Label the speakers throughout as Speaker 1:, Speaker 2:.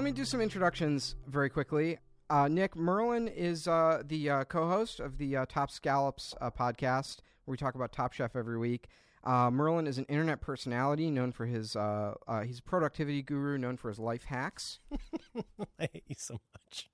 Speaker 1: let me do some introductions very quickly. Uh, Nick Merlin is uh, the uh, co-host of the uh, Top Scallops uh, podcast, where we talk about Top Chef every week. Uh, Merlin is an internet personality known for his. He's a productivity guru known for his life hacks.
Speaker 2: I hate you so much.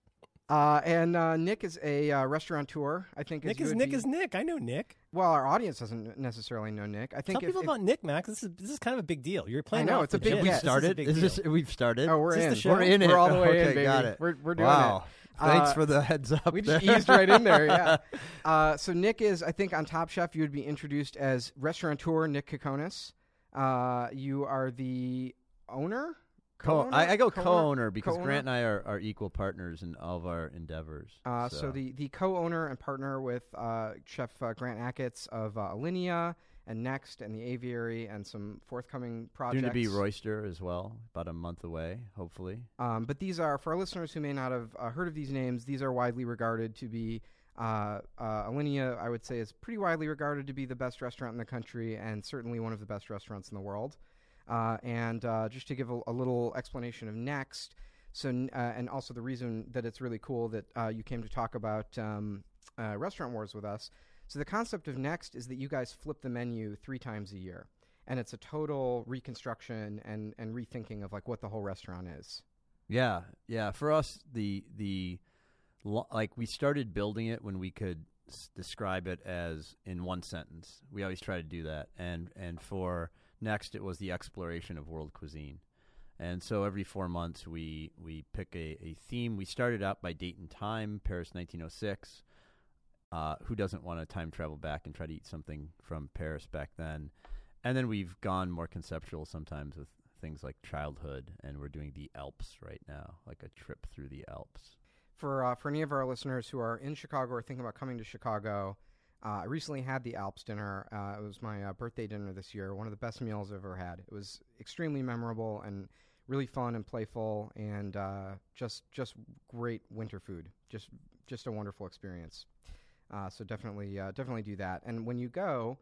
Speaker 1: Uh, and uh, Nick is a uh, restaurateur. I think
Speaker 2: Nick is Nick
Speaker 1: be-
Speaker 2: is Nick. I know Nick.
Speaker 1: Well, our audience doesn't necessarily know Nick. I think
Speaker 2: Tell
Speaker 1: if-
Speaker 2: people
Speaker 1: if-
Speaker 2: about Nick, Max. This is this is kind of a big deal. You're playing.
Speaker 1: know, it's a big
Speaker 2: Jim.
Speaker 1: deal.
Speaker 2: This is a
Speaker 3: started.
Speaker 2: big
Speaker 3: Is this we've started?
Speaker 1: Oh, we're
Speaker 2: Is
Speaker 1: in.
Speaker 2: the show?
Speaker 1: We're,
Speaker 3: We're in it.
Speaker 1: We're all the way
Speaker 3: Okay,
Speaker 1: in, baby.
Speaker 3: got it.
Speaker 1: We're, we're doing
Speaker 3: wow.
Speaker 1: it.
Speaker 3: Thanks
Speaker 1: Uh,
Speaker 3: for the heads up.
Speaker 1: We just eased right in there, yeah. Uh, so Nick is, I think, on Top Chef. You would be introduced as restaurateur Nick Kokonas. Uh, you are the owner.
Speaker 3: Co- I, I go
Speaker 1: Co-owner?
Speaker 3: because
Speaker 1: Co-owner?
Speaker 3: Grant and I are, are equal partners in all of our endeavors.
Speaker 1: Uh, so. the the co-owner and partner with uh, Chef uh, Grant Achatz of uh, Alinea and Next and the Aviary and some forthcoming projects.
Speaker 3: soon to be Roister as well, about a month away, hopefully.
Speaker 1: Um, but these are, for our listeners who may not have uh, heard of these names, these are widely regarded to be. Uh, uh, Alinea, I would say, is pretty widely regarded to be the best restaurant in the country and certainly one of the best restaurants in the world. Uh, and uh, just to give a, a little explanation of Next, so uh, and also the reason that it's really cool that uh, you came to talk about um, uh, Restaurant Wars with us. So the concept of Next is that you guys flip the menu three times a year, and it's a total reconstruction and and rethinking of like what the whole restaurant is.
Speaker 3: Yeah, yeah. For us, the the like we started building it when we could describe it as in one sentence. We always try to do that, and and for next, it was the exploration of world cuisine. And so every four months, we we pick a, a theme. We started out by date and time, Paris, 1906. Uh, who doesn't want to time travel back and try to eat something from Paris back then? And then we've gone more conceptual sometimes with things like childhood, and we're doing the Alps right now, like a trip through the Alps.
Speaker 1: For uh, for any of our listeners who are in Chicago or thinking about coming to Chicago, uh, I recently had the Alps dinner. Uh, it was my uh, birthday dinner this year. One of the best meals I've ever had. It was extremely memorable and really fun and playful, and uh, just just great winter food. Just just a wonderful experience. Uh, so definitely uh, definitely do that. And when you go,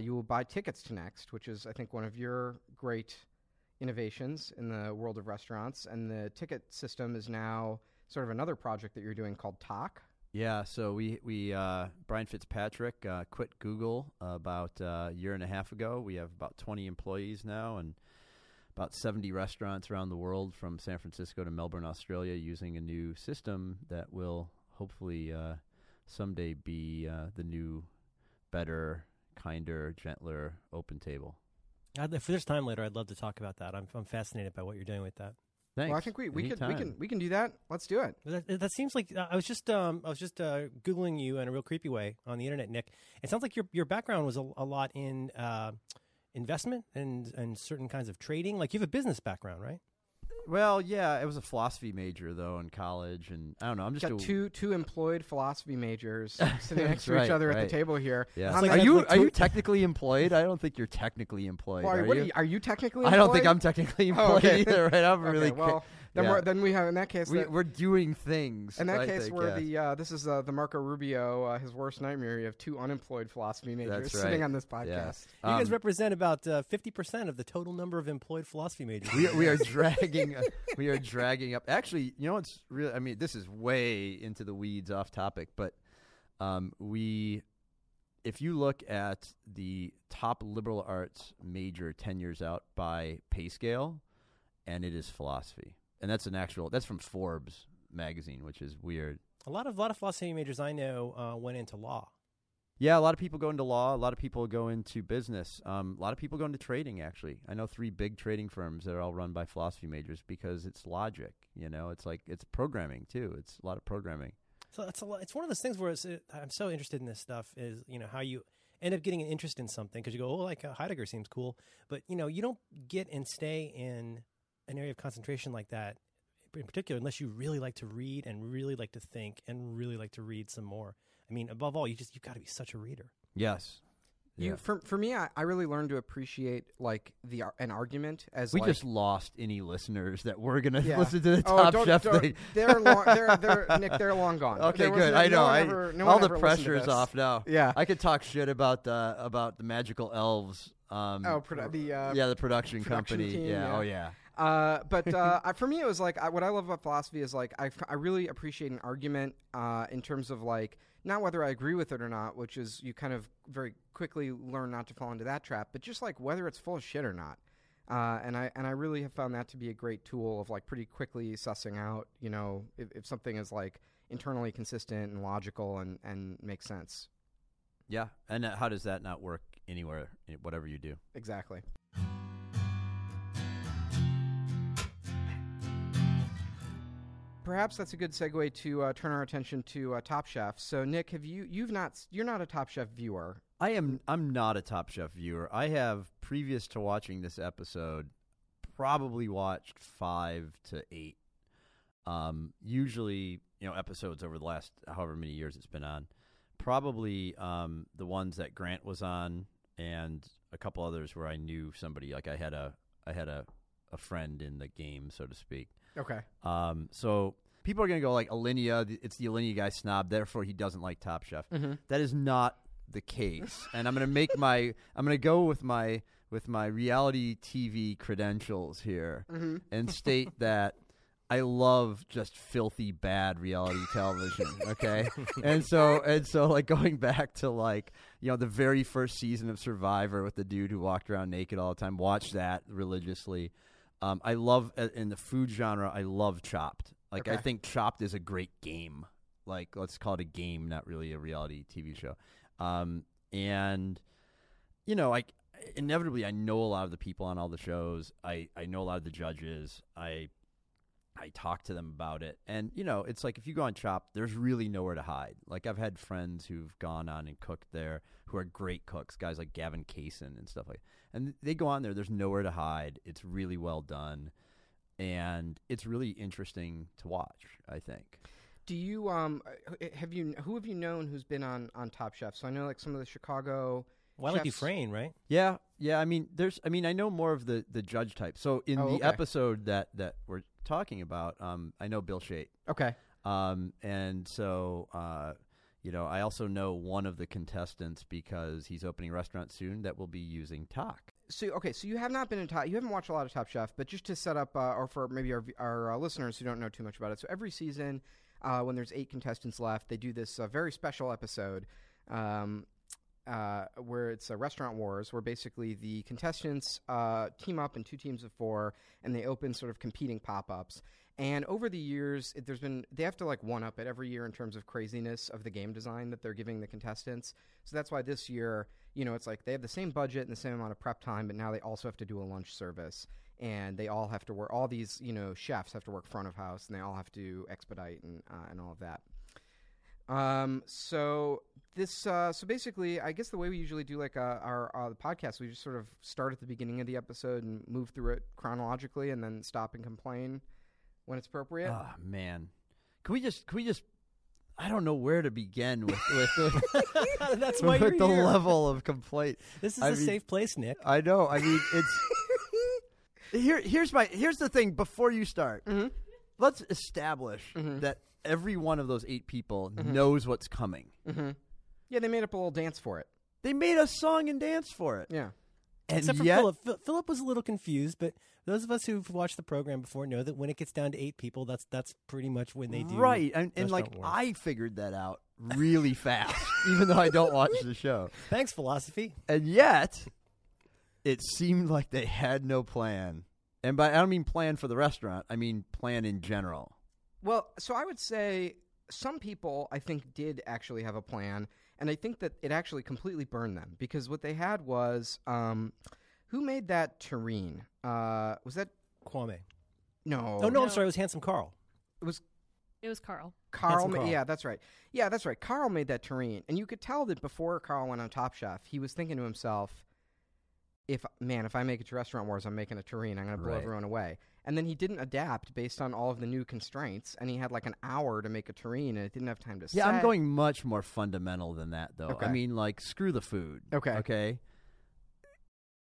Speaker 1: you will buy tickets to Next, which is I think one of your great innovations in the world of restaurants. And the ticket system is now sort of another project that you're doing called Tock.
Speaker 3: Yeah, so we we uh, Brian Fitzpatrick uh, quit Google about uh, a year and a half ago. We have about 20 employees now and about 70 restaurants around the world, from San Francisco to Melbourne, Australia, using a new system that will hopefully uh, someday be uh, the new, better, kinder, gentler open table.
Speaker 2: If there's time later, I'd love to talk about that. I'm I'm fascinated by what you're doing with that.
Speaker 3: Thanks.
Speaker 1: Well, I think we, we could we can we can do that. Let's do it.
Speaker 2: That, that seems like uh, I was just um, I was just uh, googling you in a real creepy way on the internet, Nick. It sounds like your your background was a, a lot in uh, investment and and certain kinds of trading. Like you have a business background, right?
Speaker 3: Well, yeah, I was a philosophy major though in college, and I don't know. I'm just
Speaker 1: Got
Speaker 3: a,
Speaker 1: two two employed philosophy majors sitting next
Speaker 3: That's
Speaker 1: to each
Speaker 3: right,
Speaker 1: other at the table here.
Speaker 3: Yeah.
Speaker 2: Like
Speaker 3: are you
Speaker 2: like
Speaker 3: are you technically employed? I don't think you're technically employed.
Speaker 1: Well,
Speaker 3: are,
Speaker 1: what
Speaker 3: you?
Speaker 1: are, you, are you technically?
Speaker 3: I don't think? I'm technically
Speaker 1: Oh,
Speaker 3: employed
Speaker 1: okay.
Speaker 3: either. Right? I'm
Speaker 1: Okay,
Speaker 3: really. cra-
Speaker 1: well. Then,
Speaker 3: yeah.
Speaker 1: we're, then we have in that case.
Speaker 3: we,
Speaker 1: the-
Speaker 3: we're doing things.
Speaker 1: in that
Speaker 3: I
Speaker 1: case,
Speaker 3: think,
Speaker 1: where
Speaker 3: yeah.
Speaker 1: the uh, this is uh, the Marco Rubio uh, his worst nightmare. You have two unemployed philosophy majors
Speaker 3: That's
Speaker 1: sitting on this
Speaker 3: Yeah.
Speaker 1: podcast.
Speaker 2: You guys
Speaker 3: Um,
Speaker 2: represent about uh, fifty percent of the total number of employed philosophy majors.
Speaker 3: we, we are dragging. uh, we are dragging up. Actually, you know what's really? I mean, this is way into the weeds, off topic, but um, we. If you look at the top liberal arts major ten years out by pay scale, and it is philosophy, and that's an actual. That's from Forbes magazine, which is weird.
Speaker 2: a lot of a lot of philosophy majors I know uh, went into law.
Speaker 3: Yeah, a lot of people go into law. A lot of people go into business. Um, a lot of people go into trading. Actually, I know three big trading firms that are all run by philosophy majors because it's logic. You know, it's like it's programming too. It's a lot of programming.
Speaker 2: So it's a lot, it's one of those things where it's, it, I'm so interested in this stuff is you know how you end up getting an interest in something because you go oh like uh, Heidegger seems cool, but you know you don't get and stay in an area of concentration like that in particular unless you really like to read and really like to think and really like to read some more. I mean, above all, you just you've got to be such a reader.
Speaker 3: Yes.
Speaker 1: You
Speaker 3: Yeah.
Speaker 1: for for me, I, I really learned to appreciate like the an argument as
Speaker 3: we
Speaker 1: like,
Speaker 3: just lost any listeners that were gonna
Speaker 1: Yeah.
Speaker 3: listen to the
Speaker 1: Oh,
Speaker 3: Top
Speaker 1: don't-
Speaker 3: Chef
Speaker 1: don't-
Speaker 3: thing.
Speaker 1: They're long, they're they're Nick. They're long gone.
Speaker 3: Okay, good.
Speaker 1: no-
Speaker 3: I
Speaker 1: no
Speaker 3: know.
Speaker 1: one
Speaker 3: I,
Speaker 1: ever- no
Speaker 3: all the
Speaker 1: ever listened to
Speaker 3: pressure's off now.
Speaker 1: Yeah.
Speaker 3: I could talk shit about uh, about the magical elves. Um,
Speaker 1: Oh, produ- the uh,
Speaker 3: yeah, the production,
Speaker 1: production
Speaker 3: company.
Speaker 1: team,
Speaker 3: yeah,
Speaker 1: yeah.
Speaker 3: Oh yeah.
Speaker 1: Uh, but uh, for me, it was like I, what I love about philosophy is like I, I really appreciate an argument uh, in terms of like not whether I agree with it or not, which is you kind of very quickly learn not to fall into that trap, but just like whether it's full of shit or not. Uh, and I and I really have found that to be a great tool of like pretty quickly sussing out, you know, if, if something is like internally consistent and logical and and makes sense.
Speaker 3: Yeah, and uh, how does that not work anywhere, whatever you do?
Speaker 1: Exactly. Perhaps that's a good segue to uh, turn our attention to uh, Top Chef. So, Nick, have you you've not you're not a Top Chef viewer?
Speaker 3: I am. I'm not a Top Chef viewer. I have, previous to watching this episode, probably watched five to eight. Um, usually, you know, episodes over the last however many years it's been on. Probably um, the ones that Grant was on, and a couple others where I knew somebody. Like I had a, I had a, a friend in the game, so to speak.
Speaker 1: Okay.
Speaker 3: Um, so people are going to go like Alinea. It's the Alinea guy snob, therefore he doesn't like Top Chef.
Speaker 1: Mm-hmm.
Speaker 3: That is not the case, and I'm going to make my I'm going to go with my with my reality TV credentials here
Speaker 1: Mm-hmm.
Speaker 3: and state that I love just filthy bad reality television. Okay, and so and so like going back to like you know the very first season of Survivor with the dude who walked around naked all the time. Watch that religiously. Um, I love uh, in the food genre. I love Chopped. Like I think Chopped is a great game. Like let's call it a game, not really a reality TV show. Um, and you know, like inevitably, I know a lot of the people on all the shows. I I know a lot of the judges. I I talk to them about it, and you know, it's like if you go on Chopped, there's really nowhere to hide. Like I've had friends who've gone on and cooked there, who are great cooks, guys like Gavin Kaysen and stuff like. And they go on there. There's nowhere to hide. It's really well done, and it's really interesting to watch. I think.
Speaker 1: Do you um have you who have you known who's been on on Top Chef? So I know like some of the Chicago.
Speaker 2: Well, like
Speaker 1: Chefs-
Speaker 2: Dufresne, right?
Speaker 3: Yeah, yeah. I mean, there's. I mean, I know more of the the judge type. So in
Speaker 1: Oh,
Speaker 3: the
Speaker 1: okay.
Speaker 3: episode that that we're talking about, um, I know Bill Chait.
Speaker 1: Okay.
Speaker 3: Um, and so, uh, you know, I also know one of the contestants because he's opening a restaurant soon that will be using Tock.
Speaker 1: So okay, so you have not been in top. You haven't watched a lot of Top Chef, but just to set up, uh, or for maybe our our uh, listeners who don't know too much about it. So every season, uh, when there's eight contestants left, they do this uh, very special episode. Um, uh, where it's a restaurant wars, where basically the contestants uh, team up in two teams of four, and they open sort of competing pop-ups. And over the years, it, there's been they have to like one up it every year in terms of craziness of the game design that they're giving the contestants. So that's why this year, you know, it's like they have the same budget and the same amount of prep time, but now they also have to do a lunch service, and they all have to work. All these, you know, chefs have to work front of house, and they all have to expedite and uh, and all of that. Um, so this, uh, so basically, I guess the way we usually do like uh, our uh, the podcast, we just sort of start at the beginning of the episode and move through it chronologically, and then stop and complain when it's appropriate.
Speaker 3: Oh man, can we just? Can we just? I don't know where to begin with with, with,
Speaker 2: That's why
Speaker 3: with
Speaker 2: you're
Speaker 3: the
Speaker 2: here.
Speaker 3: level of complaint.
Speaker 2: This is
Speaker 3: I
Speaker 2: a
Speaker 3: mean-
Speaker 2: safe place, Nick.
Speaker 3: I know. I mean, it's here. Here's my. Here's the thing. Before you start,
Speaker 1: Mhm.
Speaker 3: let's establish
Speaker 1: Mhm.
Speaker 3: that every one of those eight people
Speaker 1: Mhm.
Speaker 3: knows what's coming.
Speaker 1: hmm Yeah, they made up a little dance for it.
Speaker 3: They made a song and dance for it,
Speaker 1: Yeah.
Speaker 3: And
Speaker 2: Except for
Speaker 3: yet,
Speaker 2: Philip. Philip was a little confused, but those of us who've watched the program before know that when it gets down to eight people, that's that's pretty much when they do.
Speaker 3: right? And, and like
Speaker 2: Restaurant Wars.
Speaker 3: I figured that out really fast, even though I don't watch the show.
Speaker 2: Thanks, philosophy.
Speaker 3: And yet, it seemed like they had no plan. And by I don't mean plan for the restaurant. I mean plan in general.
Speaker 1: Well, so I would say some people I think did actually have a plan, and I think that it actually completely burned them because what they had was um, who made that terrine? Uh, was that
Speaker 2: Kwame.
Speaker 1: no?
Speaker 2: Oh, no, I'm sorry. It was Handsome Carl.
Speaker 1: it was
Speaker 4: It was Carl.
Speaker 1: Carl. Ma-
Speaker 2: Carl.
Speaker 1: Yeah, that's right. Yeah, that's right. Carl made that terrine, and you could tell that before Carl went on Top Chef, he was thinking to himself, "If man, if I make it to Restaurant Wars, I'm making a terrine. I'm going to blow
Speaker 3: Right.
Speaker 1: everyone away." And then he didn't adapt based on all of the new constraints, and he had like an hour to make a terrine, and it didn't have time to.
Speaker 3: Yeah, I'm going much more fundamental than that though.
Speaker 1: Okay.
Speaker 3: I mean like screw the food.
Speaker 1: Okay.
Speaker 3: Okay.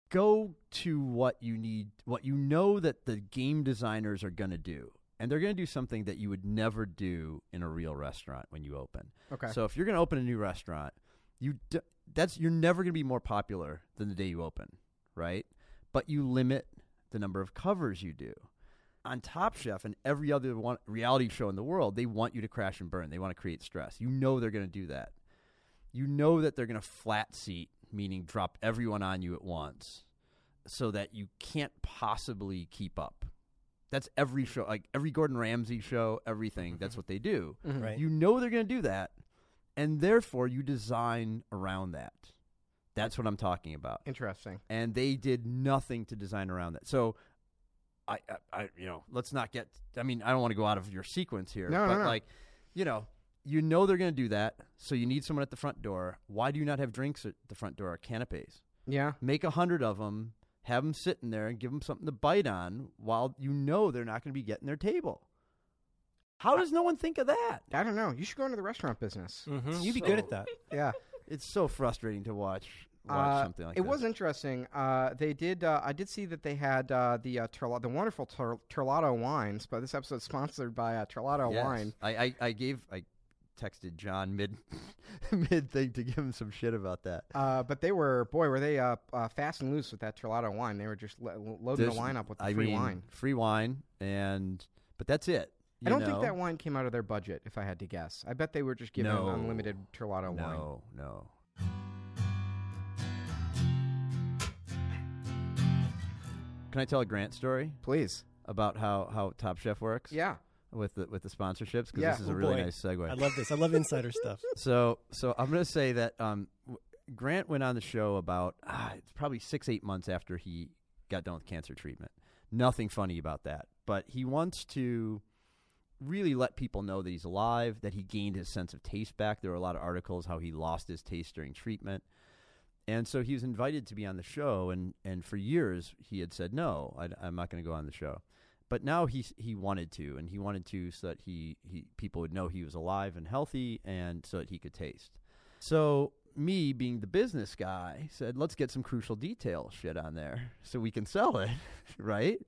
Speaker 3: Go to what you need what you know that the game designers are going to do. And they're going to do something that you would never do in a real restaurant when you open.
Speaker 1: Okay.
Speaker 3: So if you're going to open a new restaurant, you d- that's you're never going to be more popular than the day you open, right? But you limit the number of covers you do. On Top Chef and every other one, reality show in the world, they want you to crash and burn. They want to create stress. You know they're going to do that. You know that they're going to flat seat, meaning drop everyone on you at once, so that you can't possibly keep up. That's every show, like every Gordon Ramsay show, everything. That's what they do.
Speaker 1: Mhm.
Speaker 2: Right.
Speaker 3: You know they're going to do that, and therefore you design around that. That's what I'm talking about.
Speaker 1: Interesting.
Speaker 3: And they did nothing to design around that. So, I, I, I you know, let's not get. I mean, I don't want to go out of your sequence here,
Speaker 1: No, no,
Speaker 3: but
Speaker 1: no.
Speaker 3: like, you know, you know they're going to do that. So you need someone at the front door. Why do you not have drinks at the front door or canapes?
Speaker 1: Yeah.
Speaker 3: Make a hundred of them. Have them sitting there and give them something to bite on while you know they're not going to be getting their table. How does no one think of that?
Speaker 1: I don't know. You should go into the restaurant business.
Speaker 2: hmm You'd be good at that.
Speaker 1: Yeah.
Speaker 3: It's so frustrating to watch watch
Speaker 1: Uh,
Speaker 3: something like
Speaker 1: it
Speaker 3: that.
Speaker 1: was interesting. Uh, they did. Uh, I did see that they had uh, the uh, Terla- the wonderful Ter- Terlato wines, but this episode is sponsored by uh, Terlato
Speaker 3: Yes.
Speaker 1: wine.
Speaker 3: I, I, I gave I texted John mid mid thing to give him some shit about that.
Speaker 1: Uh, but they were boy, were they uh, uh, fast and loose with that Terlato wine. They were just lo- loading the wine up with the
Speaker 3: I
Speaker 1: free
Speaker 3: mean,
Speaker 1: wine.
Speaker 3: free wine, and but that's it.
Speaker 1: I don't think that wine came out of their budget. If I had to guess, I bet they were just giving
Speaker 3: No.
Speaker 1: unlimited Terlato wine.
Speaker 3: No, no. Can I tell a Grant story
Speaker 1: Please.
Speaker 3: about how, how Top Chef works?
Speaker 1: Yeah.
Speaker 3: With the with the sponsorships because
Speaker 1: Yeah.
Speaker 3: this is a
Speaker 2: Oh,
Speaker 3: really
Speaker 2: boy.
Speaker 3: nice segue.
Speaker 2: I love this. I love insider stuff.
Speaker 3: So, so I'm going to say that um, w- Grant went on the show about ah, it's probably six, eight months after he got done with cancer treatment. Nothing funny about that, but he wants to really let people know that he's alive, that he gained his sense of taste back. There were a lot of articles how he lost his taste during treatment. And so he was invited to be on the show, and, and for years he had said, No, I, am not going to go on the show. But now he he wanted to, and he wanted to so that he, he people would know he was alive and healthy, and so that he could taste. So me, being the business guy, said, "Let's get some crucial detail shit on there so we can sell it, right?"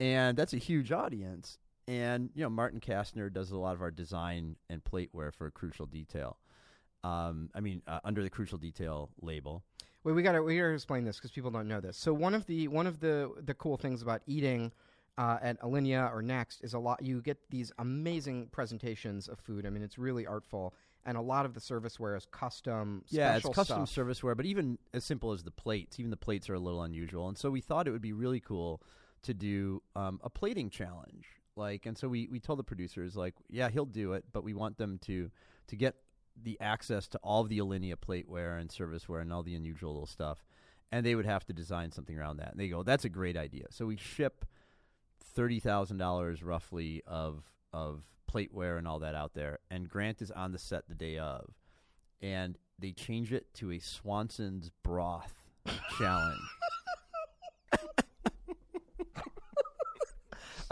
Speaker 3: And that's a huge audience. And you know, Martin Kastner does a lot of our design and plateware for Crucial Detail. Um, I mean, uh, under the Crucial Detail label.
Speaker 1: Wait, we got to we got to explain this because people don't know this. So one of the one of the the cool things about eating uh, at Alinea or Next is a lot. You get these amazing presentations of food. I mean, it's really artful, and a lot of the serviceware is custom.
Speaker 3: Yeah, it's custom
Speaker 1: stuff.
Speaker 3: serviceware, but even as simple as the plates, even the plates are a little unusual. And so we thought it would be really cool to do um, a plating challenge. Like, and so we, we told the producers, like, yeah, he'll do it, but we want them to to get the access to all of the Alinea plateware and serviceware and all the unusual little stuff, and they would have to design something around that. And they go, that's a great idea. So we ship thirty thousand dollars roughly of of plateware and all that out there, and Grant is on the set the day of and they change it to a Swanson's broth challenge.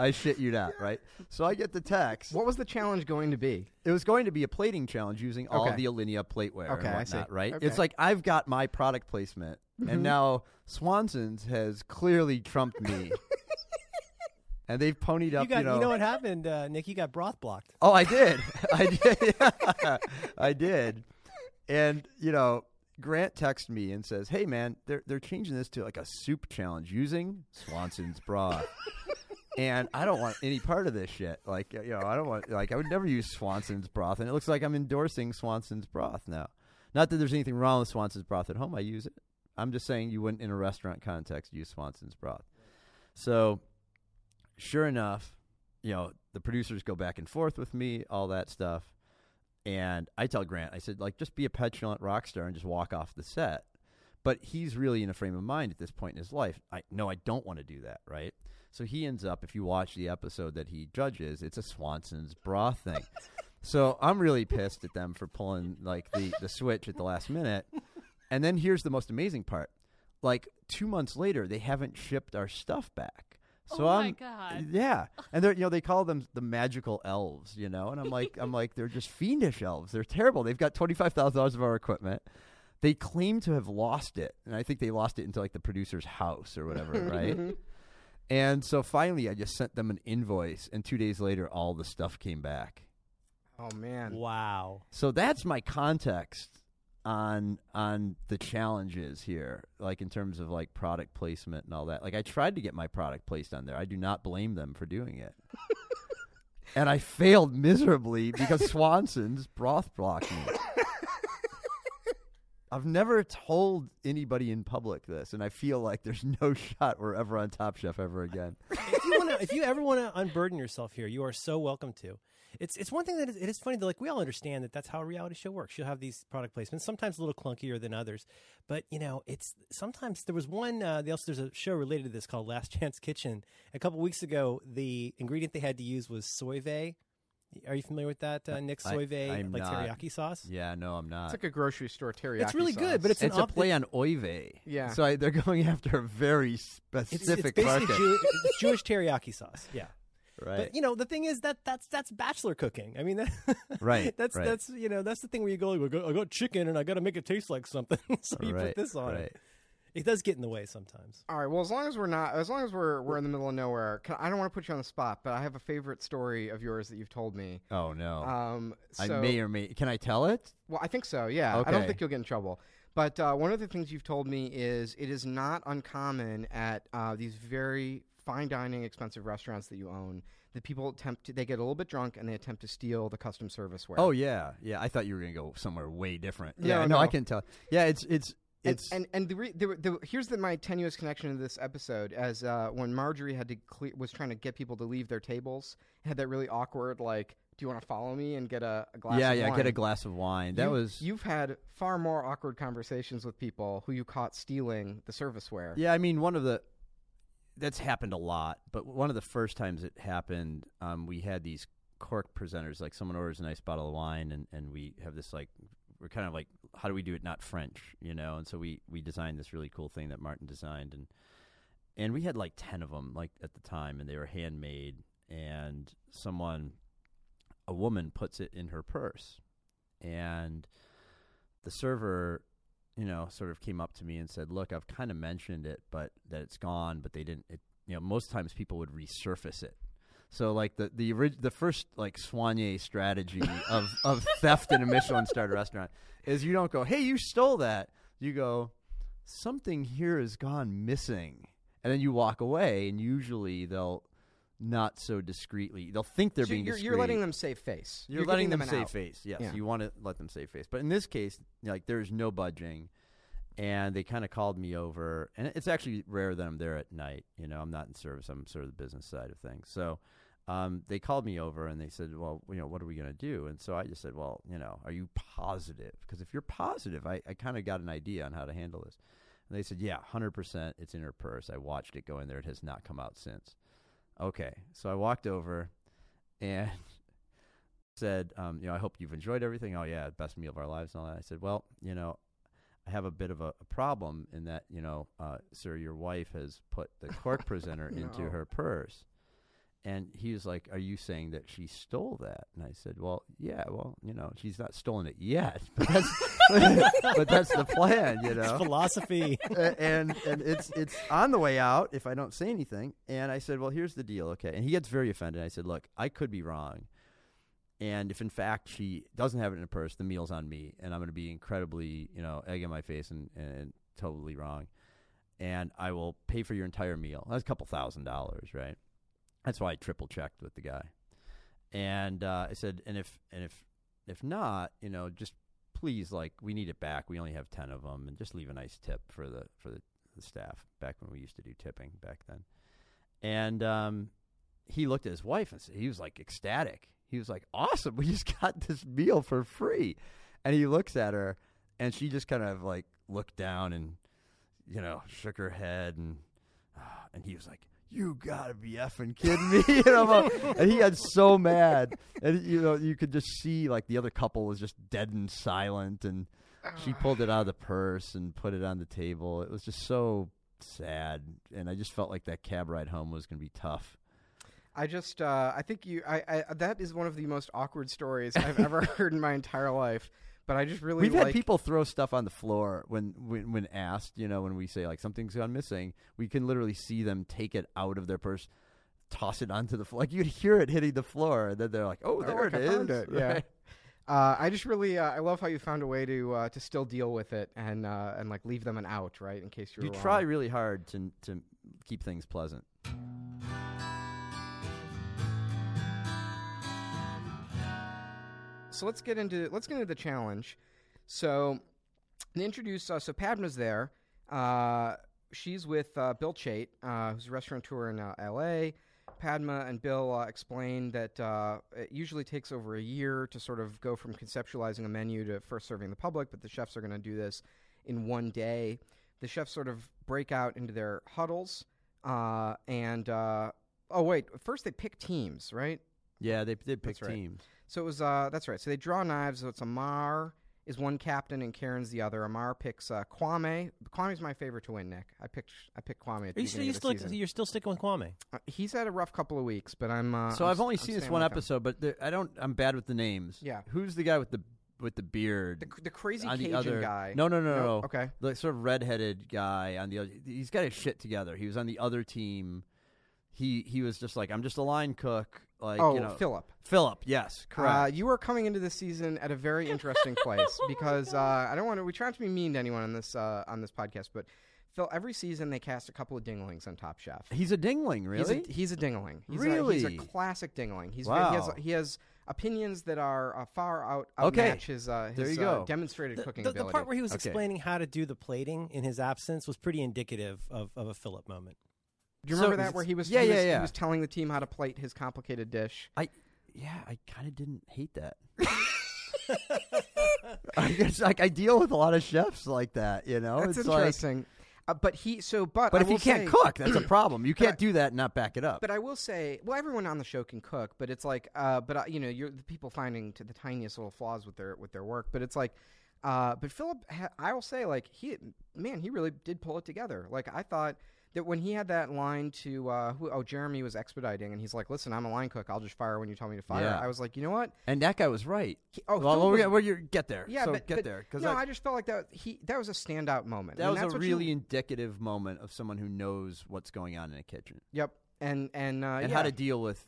Speaker 3: I shit you not, right? So I get the text.
Speaker 1: What was the challenge going to be?
Speaker 3: It was going to be a plating challenge using all
Speaker 1: Okay.
Speaker 3: the Alinea plateware
Speaker 1: Okay,
Speaker 3: and
Speaker 1: I see.
Speaker 3: whatnot, right?
Speaker 1: Okay.
Speaker 3: It's like I've got my product placement, and now Swanson's has clearly trumped me. and they've ponied up,
Speaker 2: You got,
Speaker 3: you know.
Speaker 2: you know what happened, uh, Nick? You got broth blocked.
Speaker 3: Oh, I did. I did. Yeah, I did. And you know, Grant texts me and says, "Hey, man, they're they're changing this to like a soup challenge using Swanson's broth." And I don't want any part of this shit. Like, you know, I don't want like I would never use Swanson's broth, and it looks like I'm endorsing Swanson's broth now. Not that there's anything wrong with Swanson's broth at home. I use it. I'm just saying you wouldn't in a restaurant context use Swanson's broth. So, sure enough, you know, the producers go back and forth with me, all that stuff. And I tell Grant, I said, like, just be a petulant rock star and just walk off the set. But he's really in a frame of mind at this point in his life. I no, I don't want to do that, right? So he ends up, if you watch the episode that he judges, it's a Swanson's bra thing. so I'm really pissed at them for pulling like the, the switch at the last minute. And then here's the most amazing part. Like two months later, they haven't shipped our stuff back. So
Speaker 4: oh
Speaker 3: I'm
Speaker 4: my god.
Speaker 3: yeah, and they're you know they call them the magical elves, you know, and I'm like I'm like they're just fiendish elves. They're terrible. They've got twenty five thousand dollars of our equipment. They claim to have lost it, and I think they lost it into like the producer's house or whatever, right? And so finally, I just sent them an invoice, and two days later, all the stuff came back.
Speaker 1: Oh man.
Speaker 2: Wow.
Speaker 3: So that's my context on on the challenges here, like in terms of like product placement and all that. Like I tried to get my product placed on there. I do not blame them for doing it. and I failed miserably because Swanson's broth blocked me. I've never told anybody in public this, and I feel like there's no shot we're ever on Top Chef ever again.
Speaker 2: if you want to, if you ever want to unburden yourself here, you are so welcome to. It's it's one thing that is, it is funny that like we all understand that that's how a reality show works. You'll have these product placements, sometimes a little clunkier than others, but you know it's sometimes there was one. Uh, there's there's a show related to this called Last Chance Kitchen. A couple weeks ago, the ingredient they had to use was Soy Vay. Are you familiar with that, uh, Nick
Speaker 3: I-
Speaker 2: Soy Vay,
Speaker 3: I'm
Speaker 2: like
Speaker 3: not.
Speaker 2: teriyaki sauce?
Speaker 3: Yeah, no, I'm not.
Speaker 1: It's like a grocery store teriyaki.
Speaker 2: It's really good, but it's,
Speaker 3: It's
Speaker 2: an
Speaker 3: a
Speaker 2: op-
Speaker 3: play on oive.
Speaker 1: Yeah.
Speaker 3: So I, they're going after a very
Speaker 2: It's,
Speaker 3: specific
Speaker 2: it's basically
Speaker 3: market,
Speaker 2: Jew, it's Jewish teriyaki sauce. Yeah.
Speaker 3: right?
Speaker 2: But you know, the thing is that that's that's bachelor cooking. I mean, that,
Speaker 3: Right,
Speaker 2: That's
Speaker 3: right.
Speaker 2: that's you know that's the thing where you go, I got, I got chicken and I got to make it taste like something, so you
Speaker 3: right,
Speaker 2: put this on
Speaker 3: right.
Speaker 2: it. It does get in the way sometimes.
Speaker 1: All right. Well, as long as we're not, as long as we're we're in the middle of nowhere, can, I don't want to put you on the spot, but I have a favorite story of yours that you've told me.
Speaker 3: Oh no,
Speaker 1: Um,
Speaker 3: I may or may. Can I tell it?
Speaker 1: well, I think so. Yeah. Okay. I don't think you'll get in trouble. But uh, one of the things you've told me is it is not uncommon at uh, these very fine dining, expensive restaurants that you own that people attempt to, they get a little bit drunk and they attempt to steal the custom serviceware.
Speaker 3: Oh yeah, yeah. I thought you were gonna go somewhere way different. Yeah,
Speaker 1: No,
Speaker 3: no, I can tell. Yeah, it's it's
Speaker 1: And,
Speaker 3: it's
Speaker 1: and and the, re- the, the here's the, my tenuous connection to this episode as uh, when Marjorie had to clear, was trying to get people to leave their tables had that really awkward like do you want to follow me and get a, a glass
Speaker 3: yeah
Speaker 1: of
Speaker 3: yeah.
Speaker 1: wine?
Speaker 3: Get a glass of wine. That
Speaker 1: You-
Speaker 3: was
Speaker 1: you've had far more awkward conversations with people who you caught stealing the serviceware
Speaker 3: Yeah, I mean, one of the that's happened a lot, but one of the first times it happened, um, we had these cork presenters. Like someone orders a nice bottle of wine, and, and we have this like we're kind of like, how do we do it not French, you know? And so we we designed this really cool thing that Martin designed, and and we had like ten of them like at the time, and they were handmade, and someone, a woman, puts it in her purse, and the server you know, sort of came up to me and said, "Look, I've kind of mentioned it, but that it's gone, but they didn't. It, you know, most times people would resurface it. So, like the the orig- the first like soigné strategy of of theft in a Michelin starred restaurant is you don't go, "Hey, you stole that." You go, "Something here has gone missing," and then you walk away, and usually they'll not so discreetly. They'll think they're
Speaker 1: So
Speaker 3: being
Speaker 1: you're,
Speaker 3: discreet.
Speaker 1: you're letting them save face
Speaker 3: You're, letting
Speaker 1: giving
Speaker 3: them,
Speaker 1: an
Speaker 3: save
Speaker 1: out.
Speaker 3: face. Yes,
Speaker 1: Yeah.
Speaker 3: you want to let them save face. But in this case, like there's no budging, and they kind of called me over, and it's actually rare that I'm there at night. You know, I'm not in service. I'm sort of the business side of things. So. Um, they called me over and they said, "Well, you know, what are we going to do?" And so I just said, "Well, you know, are you positive? Because if you're positive, I, I kind of got an idea on how to handle this." And they said, "Yeah, hundred percent. It's in her purse. I watched it go in there. It has not come out since." Okay, so I walked over, and said, um, you know, I hope you've enjoyed everything. Oh yeah, best meal of our lives and all that. I said, well, you know, I have a bit of a, a problem in that, you know, uh, sir, your wife has put the cork presenter into her purse. And he was like, "Are you saying that she stole that?" And I said, "Well, yeah. Well, you know, she's not stolen it yet, but that's but that's the plan, you know."
Speaker 2: Philosophy.
Speaker 3: And and it's it's on the way out if I don't say anything. And I said, well, here's the deal, okay. And he gets very offended. I said, look, I could be wrong, and if in fact she doesn't have it in her purse, the meal's on me, and I'm going to be incredibly, you know, egg in my face and and totally wrong, and I will pay for your entire meal. That's a couple thousand dollars, right? That's why I triple checked with the guy, and uh, I said, and if and if if not, you know, just please, like, we need it back. We only have ten of them, and just leave a nice tip for the for the, the staff. Back when we used to do tipping back then, and um, he looked at his wife and said, he was like ecstatic. He was like, "Awesome! We just got this meal for free." And he looks at her, and she just kind of like looked down and you know shook her head, and and he was like. You gotta be effing kidding me! you know, and he got so mad, and you know you could just see like the other couple was just dead and silent, and she pulled it out of the purse and put it on the table. It was just so sad, and I just felt like that cab ride home was going to be tough.
Speaker 1: I just, uh, I think you, I, I, that is one of the most awkward stories I've ever heard in my entire life. But I just really
Speaker 3: We've
Speaker 1: like.
Speaker 3: had people throw stuff on the floor when, when when asked. You know, when we say like something's gone missing, we can literally see them take it out of their purse, toss it onto the floor. Like you'd hear it hitting the floor, and then they're like, "Oh,
Speaker 1: Oh,
Speaker 3: there
Speaker 1: look,
Speaker 3: it
Speaker 1: I
Speaker 3: is!"
Speaker 1: found it. Yeah. Uh, I just really uh, I love how you found a way to uh, to still deal with it and uh, and like leave them an out right in case you're
Speaker 3: You
Speaker 1: wrong.
Speaker 3: try really hard to to keep things pleasant.
Speaker 1: So let's get into let's get into the challenge. So they introduce uh, so Padma's there. Uh, she's with uh, Bill Chait, uh, who's a restaurateur in uh, L.A. Padma and Bill uh, explain that uh, it usually takes over a year to sort of go from conceptualizing a menu to first serving the public, but the chefs are going to do this in one day. The chefs sort of break out into their huddles, uh, and uh, oh wait, first they pick teams, right?
Speaker 3: Yeah, they did pick
Speaker 1: That's right.
Speaker 3: Teams.
Speaker 1: So it was uh that's right. So they draw knives. So it's Amar is one captain and Karen's the other. Amar picks uh, Kwame. Kwame's my favorite to win, Nick. I picked I picked Kwame at the
Speaker 2: Are you still, you
Speaker 1: of the
Speaker 2: still
Speaker 1: season.
Speaker 2: you're still sticking with Kwame?
Speaker 1: Uh, he's had a rough couple of weeks, but I'm uh,
Speaker 3: so
Speaker 1: I'm
Speaker 3: I've only
Speaker 1: s- I'm
Speaker 3: seen this one
Speaker 1: with him.
Speaker 3: episode, but the, I don't. I'm bad with the names.
Speaker 1: Yeah.
Speaker 3: Who's the guy with the with the beard?
Speaker 1: The, the crazy
Speaker 3: on the
Speaker 1: Cajun
Speaker 3: other
Speaker 1: guy.
Speaker 3: No, no, no, no.
Speaker 1: No? Okay.
Speaker 3: The sort of redheaded guy on the other. He's got his shit together. He was on the other team. He he was just like I'm just a line cook. Like
Speaker 1: oh,
Speaker 3: you know,
Speaker 1: Philip.
Speaker 3: Philip. Yes, correct.
Speaker 1: Uh, you are coming into this season at a very interesting place because uh, I don't want to. We try not to be mean to anyone on this uh, on this podcast, but Phil, every season they cast a couple of dinglings on Top Chef.
Speaker 3: he's a dingling, really.
Speaker 1: He's a, he's a dingling. He's A,
Speaker 3: Really?
Speaker 1: he's a classic dingling. He's
Speaker 3: Wow.
Speaker 1: he has he has opinions that are uh, far out
Speaker 3: Okay.
Speaker 1: outmatch his uh,
Speaker 3: There
Speaker 1: his
Speaker 3: you
Speaker 1: uh,
Speaker 3: go.
Speaker 1: demonstrated
Speaker 2: The,
Speaker 1: cooking
Speaker 2: the, the part where he was
Speaker 3: Okay.
Speaker 2: explaining how to do the plating in his absence was pretty indicative of, of a Philip moment.
Speaker 1: Do you
Speaker 3: So
Speaker 1: remember that where he was
Speaker 3: Yeah,
Speaker 1: he
Speaker 3: yeah,
Speaker 1: was,
Speaker 3: yeah.
Speaker 1: he was telling the team how to plate his complicated dish?
Speaker 3: I, yeah, I kind of didn't hate that. I guess like I deal with a lot of chefs like that. You know,
Speaker 1: That's
Speaker 3: it's like.
Speaker 1: interesting. uh, but he so but
Speaker 3: But
Speaker 1: I
Speaker 3: if
Speaker 1: you
Speaker 3: can't
Speaker 1: say-
Speaker 3: cook, that's a problem. You can't
Speaker 1: I-
Speaker 3: do that and not back it up.
Speaker 1: But I will say, well, everyone on the show can cook, but it's like, uh, but uh, you know, you're the people finding to the tiniest little flaws with their with their work. But it's like, uh, but Philip, ha- I will say, like he, man, he really did pull it together. Like I thought that when he had that line to, uh, who, oh, Jeremy was expediting, and he's like, listen, I'm a line cook. I'll just fire when you tell me to fire.
Speaker 3: Yeah.
Speaker 1: I was like, you know what?
Speaker 3: and that guy was right.
Speaker 1: He, oh,
Speaker 3: well, well, we well, you get there.
Speaker 1: yeah,
Speaker 3: so
Speaker 1: but
Speaker 3: get
Speaker 1: but,
Speaker 3: there
Speaker 1: no, I just felt like that he that was a standout moment.
Speaker 3: that was a
Speaker 1: what you-
Speaker 3: really indicative moment of someone who knows what's going on in a kitchen
Speaker 1: yep, and and uh,
Speaker 3: and
Speaker 1: yeah.
Speaker 3: how to deal with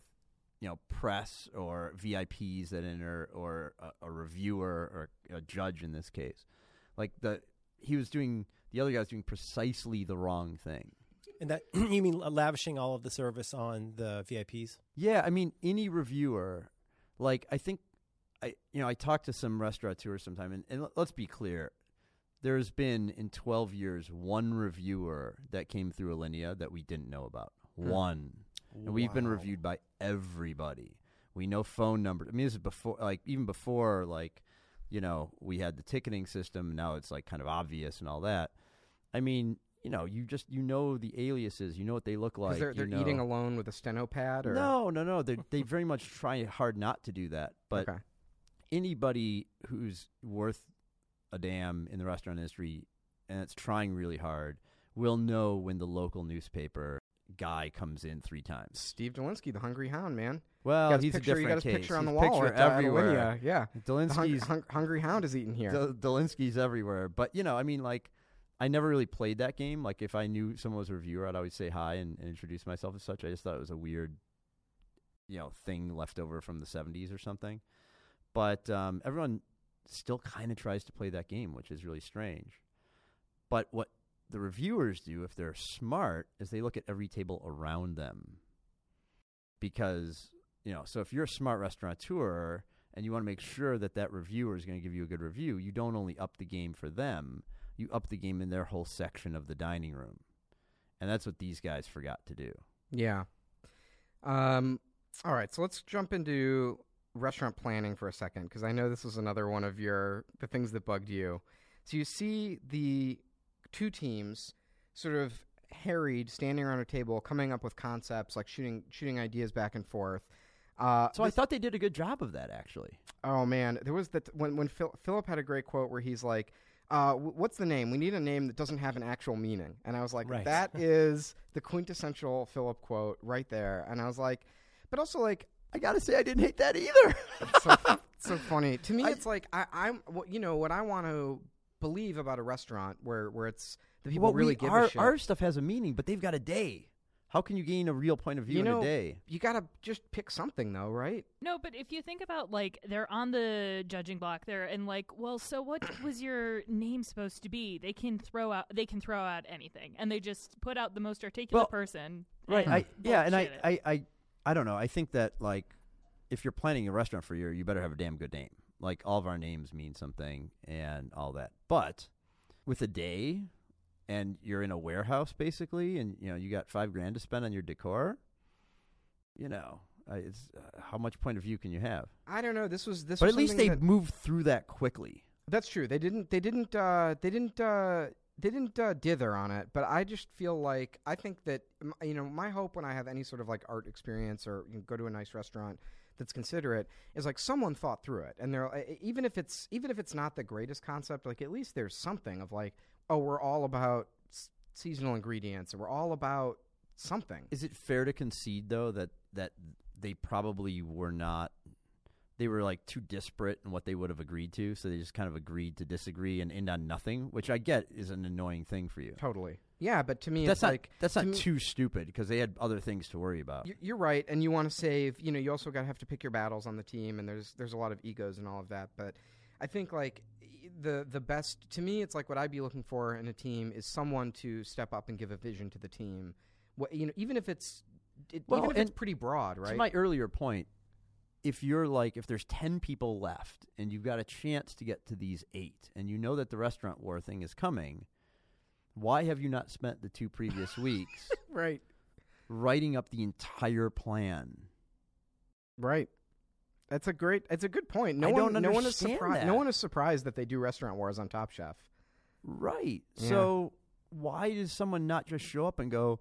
Speaker 3: you know press or VIPs that enter or a, a reviewer or a judge in this case. Like the he was doing the other guy was doing precisely the wrong thing.
Speaker 2: And that you mean lavishing all of the service on the VIPs?
Speaker 3: Yeah, I mean, any reviewer, like I think, I you know, I talked to some restaurateurs sometime, and, and let- let's be clear, there's been in 12 years one reviewer that came through Alinea that we didn't know about.
Speaker 1: Hmm.
Speaker 3: One, and we've been reviewed by everybody. We know phone numbers. I mean, this is before, like even before, like you know, we had the ticketing system. Now it's like kind of obvious and all that. I mean. You know, you just you know the aliases. You know what they look like.
Speaker 1: they're, they're
Speaker 3: know.
Speaker 1: eating alone with a steno pad, or
Speaker 3: No, no, no. They they very much try hard not to do that. But
Speaker 1: okay.
Speaker 3: anybody who's worth a damn in the restaurant industry and it's trying really hard will know when the local newspaper guy comes in three times.
Speaker 1: Steve Dolinsky, the Hungry Hound, man.
Speaker 3: Well,
Speaker 1: got
Speaker 3: he's
Speaker 1: picture,
Speaker 3: a
Speaker 1: you
Speaker 3: different
Speaker 1: got his
Speaker 3: case.
Speaker 1: picture on the wall
Speaker 3: picture
Speaker 1: at, uh, at
Speaker 3: everywhere.
Speaker 1: Yeah, the hung-
Speaker 3: Dolinsky's
Speaker 1: hung- Hungry Hound is eating here.
Speaker 3: Dol- Dolinsky's everywhere. But you know, I mean, like, I never really played that game. Like, if I knew someone was a reviewer, I'd always say hi and, and introduce myself as such. I just thought it was a weird, you know, thing left over from the '70s or something. But um, everyone still kind of tries to play that game, which is really strange. But what the reviewers do, if they're smart, is they look at every table around them. Because you know, so if you're a smart restaurateur and you want to make sure that that reviewer is going to give you a good review, you don't only up the game for them, you up the game in their whole section of the dining room. And that's what these guys forgot to do.
Speaker 1: Yeah. Um. All right, so let's jump into restaurant planning for a second because I know this was another one of your the things that bugged you. So you see the two teams sort of harried, standing around a table, coming up with concepts, like shooting shooting ideas back and forth. Uh,
Speaker 3: So I thought they did a good job of that, actually.
Speaker 1: Oh man, there was that when when Phil, Philip had a great quote where he's like, uh, "What's the name? We need a name that doesn't have an actual meaning." And I was like,
Speaker 2: Right.
Speaker 1: "That is the quintessential Philip quote right there." And I was like, but also like,
Speaker 3: I got to say, I didn't hate that either.
Speaker 1: it's so, it's so funny to me.
Speaker 3: I-
Speaker 1: it's like I, I'm, what you know, what I want to believe about a restaurant where where it's the people
Speaker 3: well,
Speaker 1: really
Speaker 3: we,
Speaker 1: give
Speaker 3: our,
Speaker 1: a shit.
Speaker 3: our stuff has a meaning, but they've got a day. How can you gain a real point of view
Speaker 1: You
Speaker 3: in a day?
Speaker 1: You gotta just pick something though, right?
Speaker 4: No, but if you think about like they're on the judging block there and like, well, so what was your name supposed to be? They can throw out they can throw out anything and they just put out the most articulate
Speaker 3: Well,
Speaker 4: person.
Speaker 3: Right.
Speaker 4: and
Speaker 3: I, yeah, and I. I, I, I don't know. I think that like, if you're planning a restaurant for a year, you better have a damn good name. Like all of our names mean something and all that. But with a day, and you're in a warehouse basically, and you know you got five grand to spend on your decor. You know, I, it's uh, how much point of view can you have?
Speaker 1: I don't know. This was this.
Speaker 3: but
Speaker 1: was
Speaker 3: at least they
Speaker 1: that-
Speaker 3: moved through that quickly.
Speaker 1: That's true. They didn't. They didn't. Uh, they didn't. Uh, they didn't uh, dither on it. But I just feel like I think that you know my hope when I have any sort of like art experience or you know, go to a nice restaurant that's considerate is like someone thought through it and they're uh, even if it's even if it's not the greatest concept like at least there's something of like oh we're all about s- seasonal ingredients and we're all about something
Speaker 3: Is it fair to concede though that that they probably were not they were like too disparate in what they would have agreed to, so they just kind of agreed to disagree and end on nothing, which I get is an annoying thing for you.
Speaker 1: totally yeah but to me
Speaker 3: That's
Speaker 1: it's
Speaker 3: not
Speaker 1: like
Speaker 3: that's
Speaker 1: to
Speaker 3: not
Speaker 1: me-
Speaker 3: too stupid because they had other things to worry about.
Speaker 1: You- You're right, and you want to save. You know, you also got to have to pick your battles on the team, and there's there's a lot of egos and all of that. But I think like the the best to me, it's like what I'd be looking for in a team is someone to step up and give a vision to the team. What you know, even if it's it,
Speaker 3: Well,
Speaker 1: even if it's pretty broad, right?
Speaker 3: To my earlier point, if you're like if there's 10 people left and you've got a chance to get to these 8 and you know that the restaurant war thing is coming, why have you not spent the two previous weeks
Speaker 1: right,
Speaker 3: writing up the entire plan?
Speaker 1: right. That's a great. It's a good point. No
Speaker 3: I
Speaker 1: one, no one is surprised. No one is surprised that they do restaurant wars on Top Chef.
Speaker 3: Right.
Speaker 1: Yeah.
Speaker 3: So why does someone not just show up and go,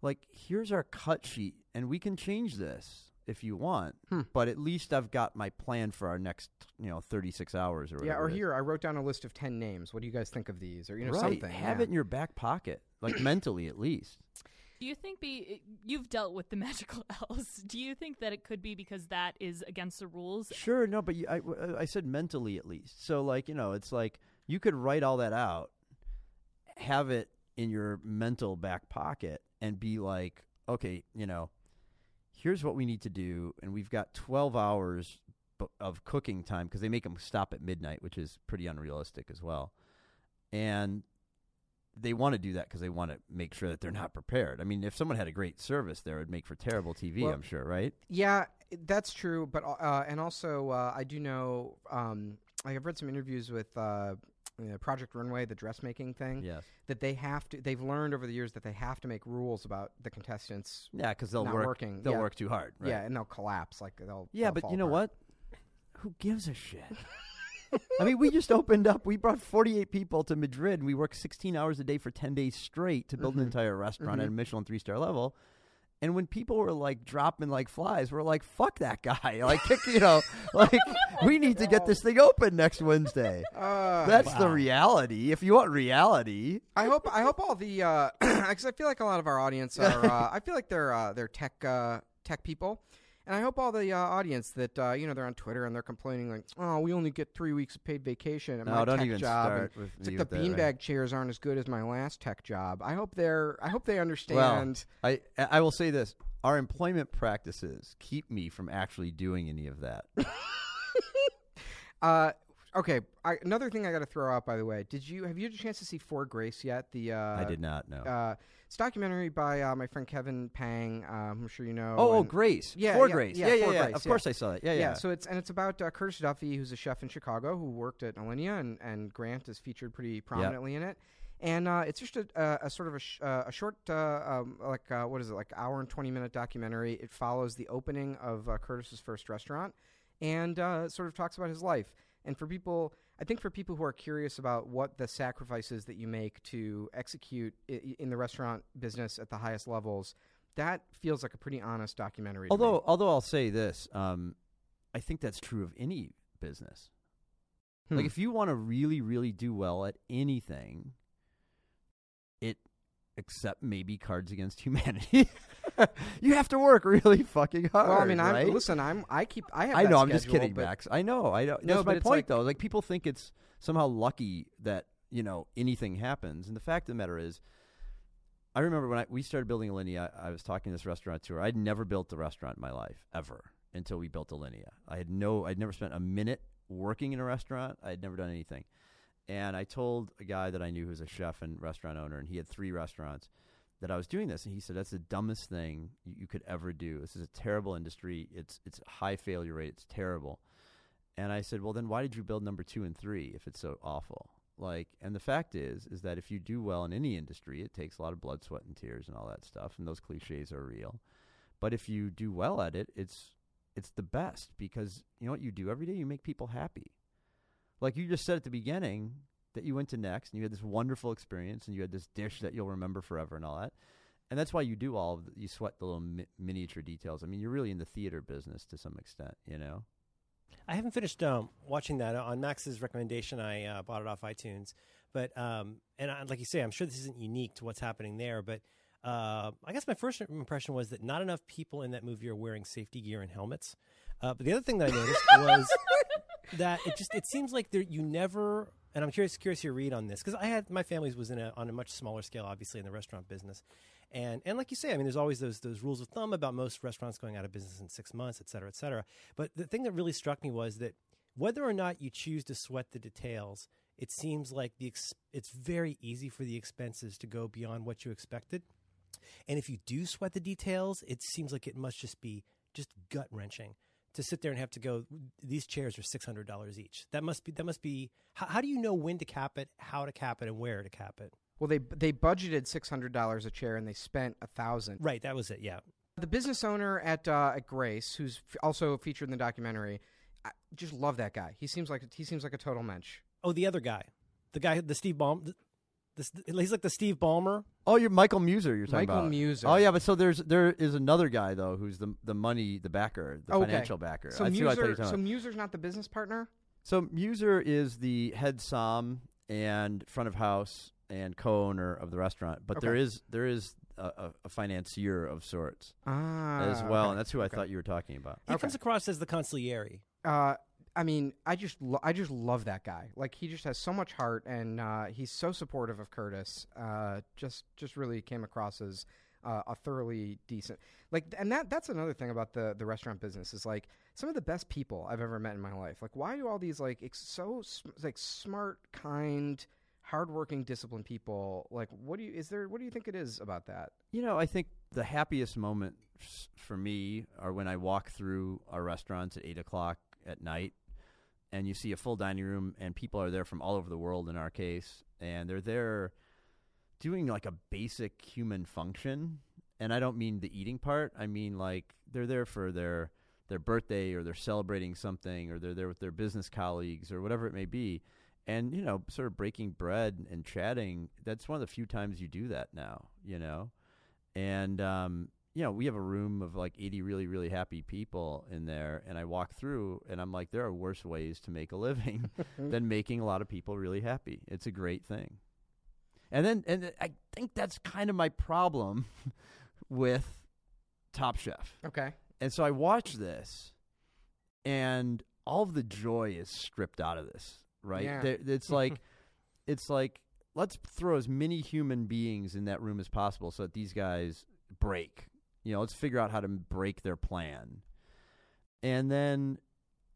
Speaker 3: like, here's our cut sheet, and we can change this if you want,
Speaker 1: Hmm.
Speaker 3: but at least I've got my plan for our next, you know, 36 hours or whatever.
Speaker 1: Yeah, or here I wrote down a list of ten names. What do you guys think of these? Or you know
Speaker 3: right.
Speaker 1: something.
Speaker 3: Have
Speaker 1: yeah.
Speaker 3: it in your back pocket, like mentally at least.
Speaker 4: Do you think be eh, you've dealt with the magical elves? Do you think that it could be because that is against the rules?
Speaker 3: Sure, no, but you, I, uh, I said mentally at least. So, like, you know, it's like you could write all that out, have it in your mental back pocket, and be like, okay, you know, here's what we need to do, and we've got 12 hours of cooking time because they make them stop at midnight, which is pretty unrealistic as well. And they want to do that because they want to make sure that they're not prepared. I mean, if someone had a great service there, it would make for terrible TV,
Speaker 1: Well-
Speaker 3: I'm sure, right?
Speaker 1: Yeah, that's true. But uh, and also, uh, I do know. Um, like I've read some interviews with uh, you know, Project Runway, the dressmaking thing.
Speaker 3: Yes.
Speaker 1: That they have to. They've learned over the years that they have to make rules about the contestants.
Speaker 3: Yeah, because they'll work.
Speaker 1: working,
Speaker 3: They'll
Speaker 1: yeah.
Speaker 3: work too hard. Right?
Speaker 1: Yeah, and they'll collapse. Like they'll.
Speaker 3: Yeah,
Speaker 1: they'll
Speaker 3: but you know
Speaker 1: apart.
Speaker 3: what? Who gives a shit? I mean, we just opened up. We brought 48 people to Madrid, and we worked 16 hours a day for 10 days straight to build
Speaker 1: Mhm.
Speaker 3: an entire restaurant at a. Michelin three star level. And when people were like dropping like flies, we're like, "Fuck that guy!" Like, you know, like we need to get this thing open next Wednesday.
Speaker 1: Uh,
Speaker 3: That's the reality. If you want reality,
Speaker 1: I hope I hope all the because I feel like a lot of our audience are uh, I feel like they're uh, they're tech uh, tech people, and I hope all the uh, audience that uh, you know they're on Twitter and they're complaining like oh we only get three weeks of paid vacation at
Speaker 3: no,
Speaker 1: my
Speaker 3: don't
Speaker 1: tech
Speaker 3: even
Speaker 1: job. and
Speaker 3: start with
Speaker 1: It's like the beanbag
Speaker 3: right?
Speaker 1: chairs aren't as good as my last tech job. I hope they're I hope they understand.
Speaker 3: Well, I I will say this: our employment practices keep me from actually doing any of that.
Speaker 1: uh, okay, I, another thing I got to throw out by the way. Did you have you had a chance to see For Grace yet? The uh,
Speaker 3: I did not know.
Speaker 1: Uh, it's a documentary by uh, my friend Kevin Pang. Um, I'm sure you know.
Speaker 3: Oh, oh,
Speaker 1: and-
Speaker 3: Grace.
Speaker 1: Yeah,
Speaker 3: for
Speaker 1: yeah,
Speaker 3: Grace.
Speaker 1: yeah,
Speaker 3: Yeah, yeah, yeah.
Speaker 1: Grace,
Speaker 3: Of course I saw it. Yeah, yeah.
Speaker 1: So it's and it's about uh, Curtis Duffy, who's a chef in Chicago who worked at Alinea, and, and Grant is featured pretty prominently in it. And uh, it's just a, a, a sort of a, sh- uh, a short, uh, um, like uh, what is it, like hour and twenty minute documentary. It follows the opening of uh, Curtis's first restaurant, and uh, sort of talks about his life. And for people, I think for people who are curious about what the sacrifices that you make to execute in the restaurant business at the highest levels, that feels like a pretty honest documentary.
Speaker 3: although, although I'll say this, um, I think that's true of any business.
Speaker 1: Hmm.
Speaker 3: Like if you want to really, really do well at anything, it except maybe Cards Against Humanity, you have to work really fucking hard.
Speaker 1: Well, I mean, I'm listen. I'm. I keep. I have.
Speaker 3: I
Speaker 1: that
Speaker 3: know. I'm just kidding,
Speaker 1: but
Speaker 3: Max. I know. I know.
Speaker 1: No,
Speaker 3: That's my point,
Speaker 1: like-
Speaker 3: though. Like people think it's somehow lucky that you know anything happens, and the fact of the matter is, I remember when I, we started building Alinea, I, I was talking to this restaurateur. I'd never built a restaurant in my life ever until we built Alinea. I had no, I'd never spent a minute working in a restaurant. I had never done anything. And I told a guy that I knew who was a chef and restaurant owner, and he had three restaurants, that I was doing this. And he said, "That's the dumbest thing you, you could ever do. This is a terrible industry. It's it's high failure rate. It's terrible." And I said, "Well, then why did you build number two and three if it's so awful?" Like, and the fact is, is that if you do well in any industry, it takes a lot of blood, sweat, and tears and all that stuff, and those cliches are real. But if you do well at it, it's it's the best because you know what you do every day. You make people happy. Like you just said at the beginning that you went to next and you had this wonderful experience and you had this dish that you'll remember forever and all that. And that's why you do all of the, you sweat the little mi- miniature details. I mean, you're really in the theater business to some extent, you know.
Speaker 2: I haven't finished um, watching that on Max's recommendation. I uh, bought it off iTunes, but um, and I, like you say, I'm sure this isn't unique to what's happening there. But uh, I guess my first impression was that not enough people in that movie are wearing safety gear and helmets. Uh, but the other thing that I noticed was that it just it seems like there you never. And I'm curious curious your read on this because I had my family was in a on a much smaller scale, obviously in the restaurant business, and and like you say, I mean, there's always those those rules of thumb about most restaurants going out of business in six months, et cetera, et cetera. But the thing that really struck me was that whether or not you choose to sweat the details, it seems like the ex- it's very easy for the expenses to go beyond what you expected. And if you do sweat the details, it seems like it must just be just gut wrenching to sit there and have to go. These chairs are six hundred dollars each. That must be that must be. How, how do you know when to cap it, how to cap it, and where to cap it?
Speaker 1: Well, they they budgeted six hundred dollars a chair and they spent a thousand.
Speaker 2: Right, that was it. Yeah.
Speaker 1: The business owner at uh, at Grace, who's f- also featured in the documentary, I just love that guy. He seems like he seems like a total mensch.
Speaker 2: Oh, the other guy, the guy, the Steve Ballmer. The, the, he's like the Steve Ballmer.
Speaker 3: Oh, you're Michael Muser. You're talking
Speaker 1: Michael
Speaker 3: about Michael
Speaker 1: Muser.
Speaker 3: Oh yeah, but so there's there is another guy though who's the the money the backer, the
Speaker 1: Okay.
Speaker 3: financial backer.
Speaker 1: So
Speaker 3: That's I thought you were
Speaker 1: Muser, so
Speaker 3: about.
Speaker 1: Muser's not the business partner.
Speaker 3: So Muser is the head som and front of house and co-owner of the restaurant, but there
Speaker 1: Okay.
Speaker 3: is there is a, a, a financier of sorts
Speaker 1: Ah,
Speaker 3: as well,
Speaker 1: okay.
Speaker 3: and that's who I
Speaker 1: Okay.
Speaker 3: thought you were talking about.
Speaker 2: He
Speaker 1: Okay.
Speaker 2: comes across as the consigliere.
Speaker 1: Uh, I mean, I just lo- I just love that guy. Like he just has so much heart, and uh, he's so supportive of Curtis. Uh, just just really came across as uh, a thoroughly decent. Like, and that that's another thing about the the restaurant business is like some of the best people I've ever met in my life. Like, why do all these like ex- so sm- like smart, kind, hardworking, disciplined people? Like, what do you is there? What do you think it is about that?
Speaker 3: You know, I think the happiest moments for me are when I walk through our restaurants at eight o'clock at night, and you see a full dining room, and people are there from all over the world. In our case, and they're there doing like a basic human function. And I don't mean the eating part. I mean like they're there for their their birthday, or they're celebrating something, or they're there with their business colleagues, or whatever it may be. And you know, sort of breaking bread and chatting. That's one of the few times you do that now. You know and um, you know we have a room of like 80 really really happy people in there and i walk through and i'm like there are worse ways to make a living than making a lot of people really happy. It's a great thing. And then and i think that's kind of my problem with top chef.
Speaker 1: Okay.
Speaker 3: and so i watch this and all of the joy is stripped out of this right?
Speaker 1: Yeah.
Speaker 3: It's like it's like let's throw as many human beings in that room as possible so that these guys break you know let's figure out how to break their plan. And then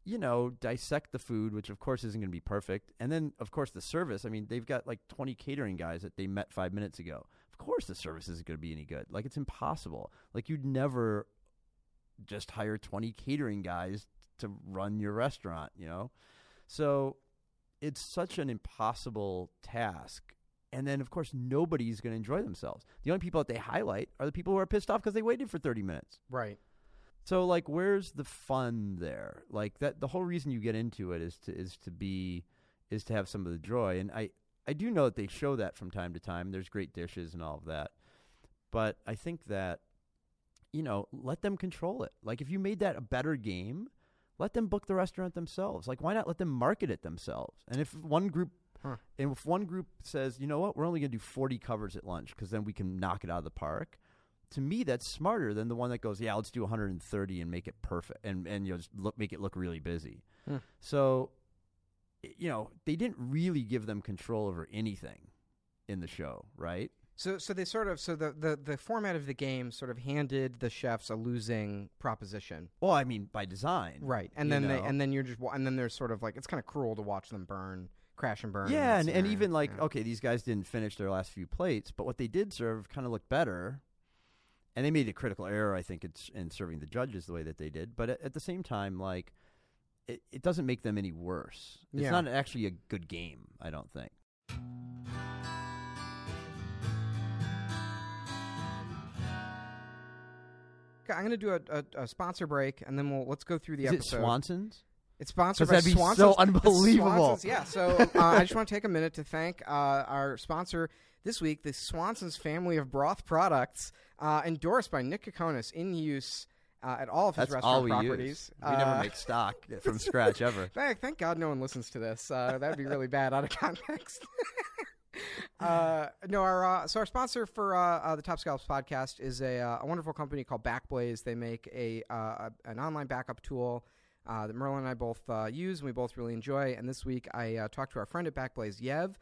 Speaker 3: you know dissect the food which of course isn't going to be perfect. And then of course the service. I mean they've got like 20 catering guys that they met five minutes ago. Of course the service isn't going to be any good. Like it's impossible. Like you'd never just hire 20 catering guys to run your restaurant you know? So it's such an impossible task. And then, of course, nobody's going to enjoy themselves. The only people that they highlight are the people who are pissed off because they waited for 30 minutes.
Speaker 1: Right.
Speaker 3: So, like, where's the fun there? Like that, the whole reason you get into it is to is to be is to have some of the joy. And I I do know that they show that from time to time. There's great dishes and all of that, but I think that you know let them control it. Like if you made that a better game, let them book the restaurant themselves. Like why not let them market it themselves? And if one group
Speaker 1: Huh.
Speaker 3: and if one group says, you know what, we're only going to do 40 covers at lunch because then we can knock it out of the park. To me, that's smarter than the one that goes, yeah, let's do 130 and make it perfect and and you know just look, make it look really busy.
Speaker 1: Hmm.
Speaker 3: So, you know, they didn't really give them control over anything in the show, right?
Speaker 1: So, so they sort of, so the, the, the format of the game sort of handed the chefs a losing proposition,
Speaker 3: Well, I mean, by design,
Speaker 1: right? And then they, and then you're just, and then there's sort of like it's kind of cruel to watch them burn, crash and burn.
Speaker 3: Yeah,
Speaker 1: in
Speaker 3: and, and even like,
Speaker 1: Yeah.
Speaker 3: okay, these guys didn't finish their last few plates, but what they did serve kind of looked better. And they made a critical error, I think, it's in serving the judges the way that they did. But at, at the same time, like, it, it doesn't make them any worse. It's
Speaker 1: Yeah.
Speaker 3: not actually a good game, I don't think.
Speaker 1: Okay, I'm going to do a, a, a sponsor break, and then we'll let's go through the
Speaker 3: Is it
Speaker 1: episode.
Speaker 3: Swanson's?
Speaker 1: It's sponsored by
Speaker 3: that'd be
Speaker 1: Swanson's.
Speaker 3: so unbelievable.
Speaker 1: Swanson's, yeah. So uh, I just want to take a minute to thank uh, our sponsor this week, the Swanson's family of broth products, uh, endorsed by Nick Kokonas, in use uh, at all of his
Speaker 3: That's
Speaker 1: restaurant
Speaker 3: all we
Speaker 1: properties.
Speaker 3: use. We
Speaker 1: Uh,
Speaker 3: never make stock from scratch ever.
Speaker 1: Thank, thank God no one listens to this. Uh, that'd be really bad out of context. uh, no, our uh, so our sponsor for uh, uh, the Top Scallops podcast is a, uh, a wonderful company called Backblaze. They make a, uh, a an online backup tool uh, that Merlin and I both uh, use and we both really enjoy. And this week I uh, talked to our friend at Backblaze, Yev.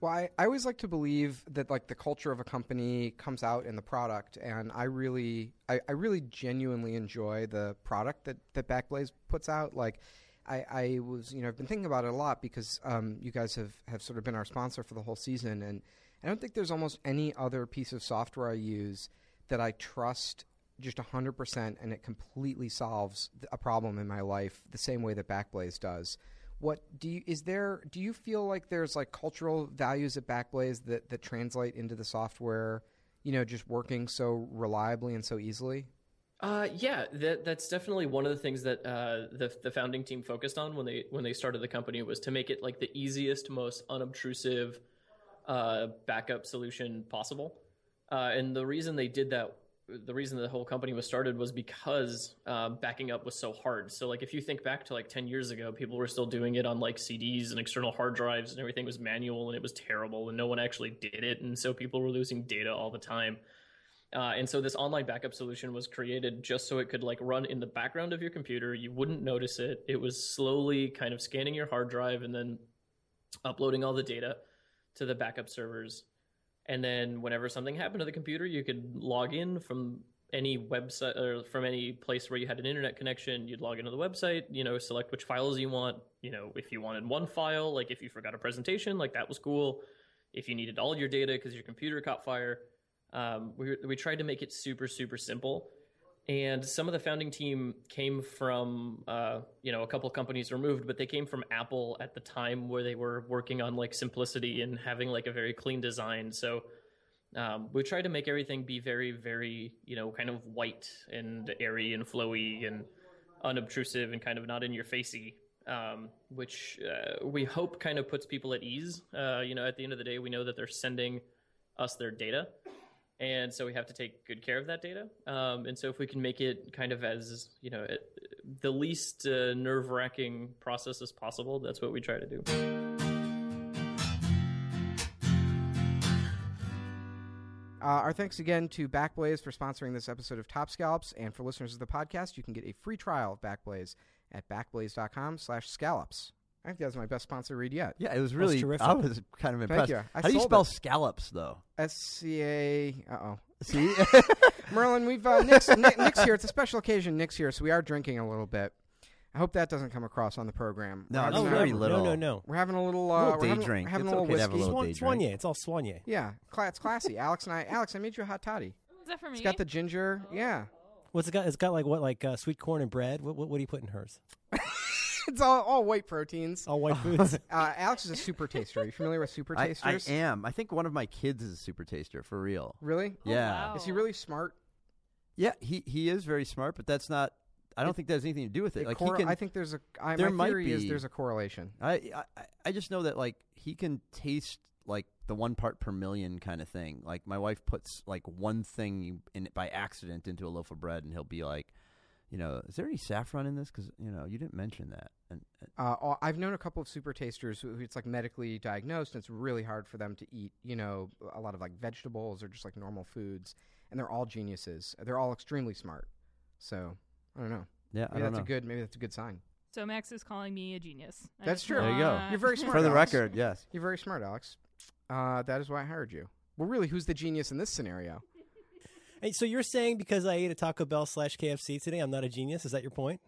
Speaker 1: Well, I, I always like to believe that like the culture of a company comes out in the product, and I really, I, I really genuinely enjoy the product that that Backblaze puts out. Like, I, I was, you know, I've been thinking about it a lot because um, you guys have have sort of been our sponsor for the whole season, and I don't think there's almost any other piece of software I use that I trust just 100% and it completely solves a problem in my life the same way that Backblaze does. What do you is there do you feel like there's like cultural values at Backblaze that that translate into the software, you know, just working so reliably and so easily?
Speaker 5: Uh, yeah, that that's definitely one of the things that uh, the the founding team focused on when they when they started the company was to make it like the easiest, most unobtrusive uh, backup solution possible. Uh, and the reason they did that, the reason the whole company was started was because uh, backing up was so hard. So like if you think back to like ten years ago, people were still doing it on like CDs and external hard drives, and everything was manual and it was terrible, and no one actually did it, and so people were losing data all the time. Uh, and so this online backup solution was created just so it could like run in the background of your computer. You wouldn't notice it. It was slowly kind of scanning your hard drive and then uploading all the data to the backup servers. And then whenever something happened to the computer, you could log in from any website or from any place where you had an internet connection. You'd log into the website, you know, select which files you want. You know, if you wanted one file, like if you forgot a presentation, like that was cool. If you needed all your data because your computer caught fire, um, we we tried to make it super super simple. And some of the founding team came from, uh, you know, a couple companies removed, but they came from Apple at the time where they were working on like simplicity and having like a very clean design. So um, we tried to make everything be very, very, you know, kind of white and airy and flowy and unobtrusive and kind of not in your facey. Um, which uh, we hope kind of puts people at ease. Uh, you know, at the end of the day, we know that they're sending us their data, and so we have to take good care of that data. Um, and so if we can make it kind of as you know it, the least uh, nerve wracking process as possible, that's what we try to do.
Speaker 1: Uh, our thanks again to Backblaze for sponsoring this episode of Top Scallops, and for listeners of the podcast, you can get a free trial of Backblaze at backblaze.com slash scallops. I think that was my best sponsor read yet.
Speaker 3: Yeah, it was really.
Speaker 2: terrific.
Speaker 3: I was kind of impressed.
Speaker 1: you. I
Speaker 3: How do you
Speaker 1: sold
Speaker 3: spell
Speaker 1: it.
Speaker 3: scallops, though?
Speaker 1: S-C-A... Uh-oh.
Speaker 3: See,
Speaker 1: Merlin, we've uh, Nick's, Nick, Nick's here. It's a special occasion. Nick's here, so we are drinking a little bit. I hope that doesn't come across on the program.
Speaker 3: No,
Speaker 1: we're
Speaker 3: it's
Speaker 1: having,
Speaker 2: oh,
Speaker 1: a-
Speaker 3: very little.
Speaker 2: no, no, no.
Speaker 1: We're having a little. Uh,
Speaker 3: Little
Speaker 1: we're
Speaker 3: day
Speaker 1: having,
Speaker 3: drink.
Speaker 1: We're having
Speaker 3: It's
Speaker 1: a little
Speaker 3: okay to have a
Speaker 1: whiskey.
Speaker 3: little
Speaker 2: Swan,
Speaker 3: day drink.
Speaker 2: Soigné. It's all soigné.
Speaker 1: Yeah, cla- it's classy. Alex and I. Alex, I made you a hot toddy.
Speaker 4: Is that for me?
Speaker 1: It's got the ginger. Yeah,
Speaker 2: What's it got? It's got like what, like uh, sweet corn and bread. What, what, what do you put in hers?
Speaker 1: it's all all white proteins.
Speaker 2: All white foods.
Speaker 1: Uh, Alex is a super taster. Are you familiar with super
Speaker 3: I, I
Speaker 1: tasters?
Speaker 3: am. I think one of my kids is a super taster for real.
Speaker 1: Really?
Speaker 4: Oh,
Speaker 3: yeah,
Speaker 4: wow.
Speaker 1: Is he really smart?
Speaker 3: yeah. He he is very smart, but that's not. I don't think that has anything to do with it.
Speaker 1: It
Speaker 3: Like
Speaker 1: cor-
Speaker 3: he can.
Speaker 1: I think there's a. I,
Speaker 3: there
Speaker 1: my
Speaker 3: might
Speaker 1: theory is
Speaker 3: be.
Speaker 1: there's a correlation.
Speaker 3: I, I I just know that like he can taste like the one part per million kind of thing. Like my wife puts like one thing in by accident into a loaf of bread, and he'll be like, you know, is there any saffron in this? Because you know you didn't mention that. And
Speaker 1: Uh, uh, I've known a couple of super tasters who, who it's like medically diagnosed, and it's really hard for them to eat, you know, a lot of like vegetables or just like normal foods, and they're all geniuses. They're all extremely smart. So I don't know.
Speaker 3: yeah, I
Speaker 1: Maybe
Speaker 3: don't
Speaker 1: that's
Speaker 3: know.
Speaker 1: a good. Maybe that's a good sign.
Speaker 4: So Max is calling me a genius.
Speaker 1: That's true.
Speaker 3: There you go.
Speaker 1: You're very smart.
Speaker 3: For the
Speaker 1: Alex.
Speaker 3: record, yes.
Speaker 1: You're very smart, Alex. Uh, that is why I hired you. Well, really, who's the genius in this scenario?
Speaker 2: Hey, so you're saying because I ate a Taco Bell slash KFC today, I'm not a genius? Is that your point?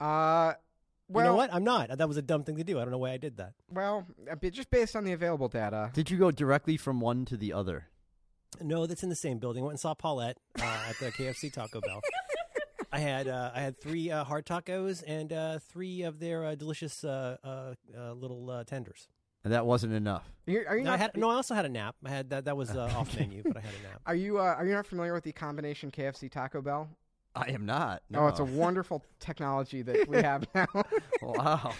Speaker 1: Uh, well,
Speaker 2: you know what? I'm not. That was a dumb thing to do. I don't know why I did that.
Speaker 1: Well, just based on the available data.
Speaker 3: Did you go directly from one to the other?
Speaker 2: No, that's in the same building. Went and saw Paulette uh, at the KFC Taco Bell. I had uh, I had three uh, hard tacos and uh, three of their uh, delicious uh, uh, uh, little uh, tenders.
Speaker 3: And that wasn't enough.
Speaker 1: Are you, are you
Speaker 2: No, I
Speaker 1: not?
Speaker 2: had, no, I also had a nap. I had that. That was uh, off menu, but I had a nap.
Speaker 1: Are you uh, are you not familiar with the combination KFC Taco Bell?
Speaker 3: I am not.
Speaker 1: Oh, it's a wonderful technology that we have now.
Speaker 3: wow.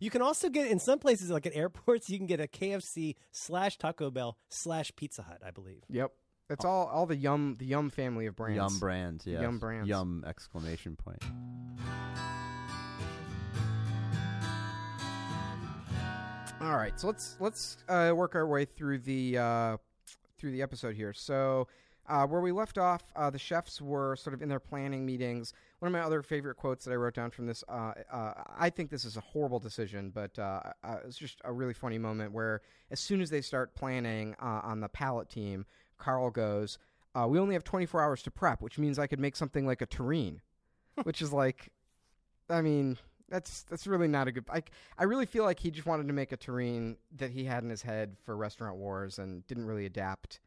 Speaker 2: You can also get in some places, like at airports, you can get a KFC slash Taco Bell slash Pizza Hut. I believe.
Speaker 1: yep, it's all all the Yum the Yum family of brands.
Speaker 3: Yum brands, yes.
Speaker 1: Yum brands.
Speaker 3: Yum exclamation point.
Speaker 1: All right, so let's let's uh, work our way through the uh, through the episode here. So, uh, where we left off, uh, the chefs were sort of in their planning meetings. One of my other favorite quotes that I wrote down from this, uh, uh, I think this is a horrible decision, but it's just a really funny moment where, as soon as they start planning on the palette team, Carl goes, "We only have 24 hours to prep, which means I could make something like a terrine," which is like, I mean, that's that's really not a good. I I really feel like he just wanted to make a terrine that he had in his head for Restaurant Wars and didn't really adapt,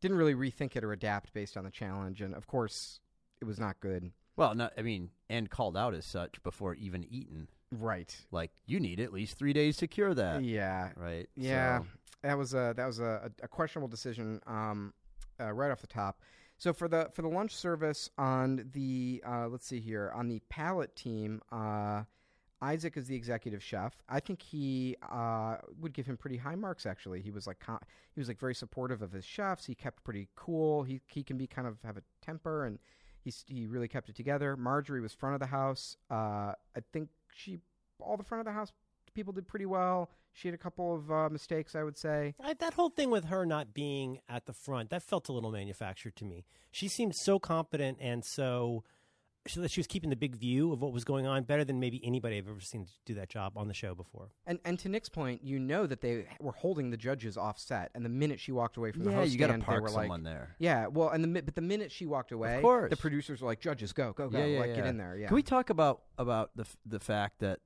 Speaker 1: didn't really rethink it or adapt based on the challenge. And of course, it was not good.
Speaker 3: Well, no, I mean, and called out as such before even eaten.
Speaker 1: Right.
Speaker 3: Like, you need at least three days to cure that.
Speaker 1: Yeah.
Speaker 3: Right?
Speaker 1: Yeah.
Speaker 3: So-
Speaker 1: That was a that was a, a questionable decision um, uh, right off the top. So for the for the lunch service on the uh, let's see here on the palette team, uh, Isaac is the executive chef. I think he uh, would give him pretty high marks. Actually, he was like he was like very supportive of his chefs. He kept pretty cool. He he can be kind of have a temper, and he's he really kept it together. Marjorie was front of the house. Uh, I think she all the front of the house people did pretty well. She had a couple of uh, mistakes, I would say.
Speaker 2: I, that whole thing with her not being at the front that felt a little manufactured to me. She seemed so competent and so she, she was keeping the big view of what was going on better than maybe anybody I've ever seen do that job on the show before.
Speaker 1: And and to Nick's point, you know that they were holding the judges offset, and the minute she walked away from the
Speaker 3: yeah,
Speaker 1: host
Speaker 3: you got to
Speaker 1: stand, they
Speaker 3: park
Speaker 1: were
Speaker 3: someone
Speaker 1: like,
Speaker 3: there.
Speaker 1: yeah, well, and the mi- but the minute she walked away,
Speaker 3: course.
Speaker 1: the producers were like, judges, go, go, go,
Speaker 3: yeah, yeah,
Speaker 1: like get in there. Yeah,
Speaker 3: Can we talk about about the f- the fact that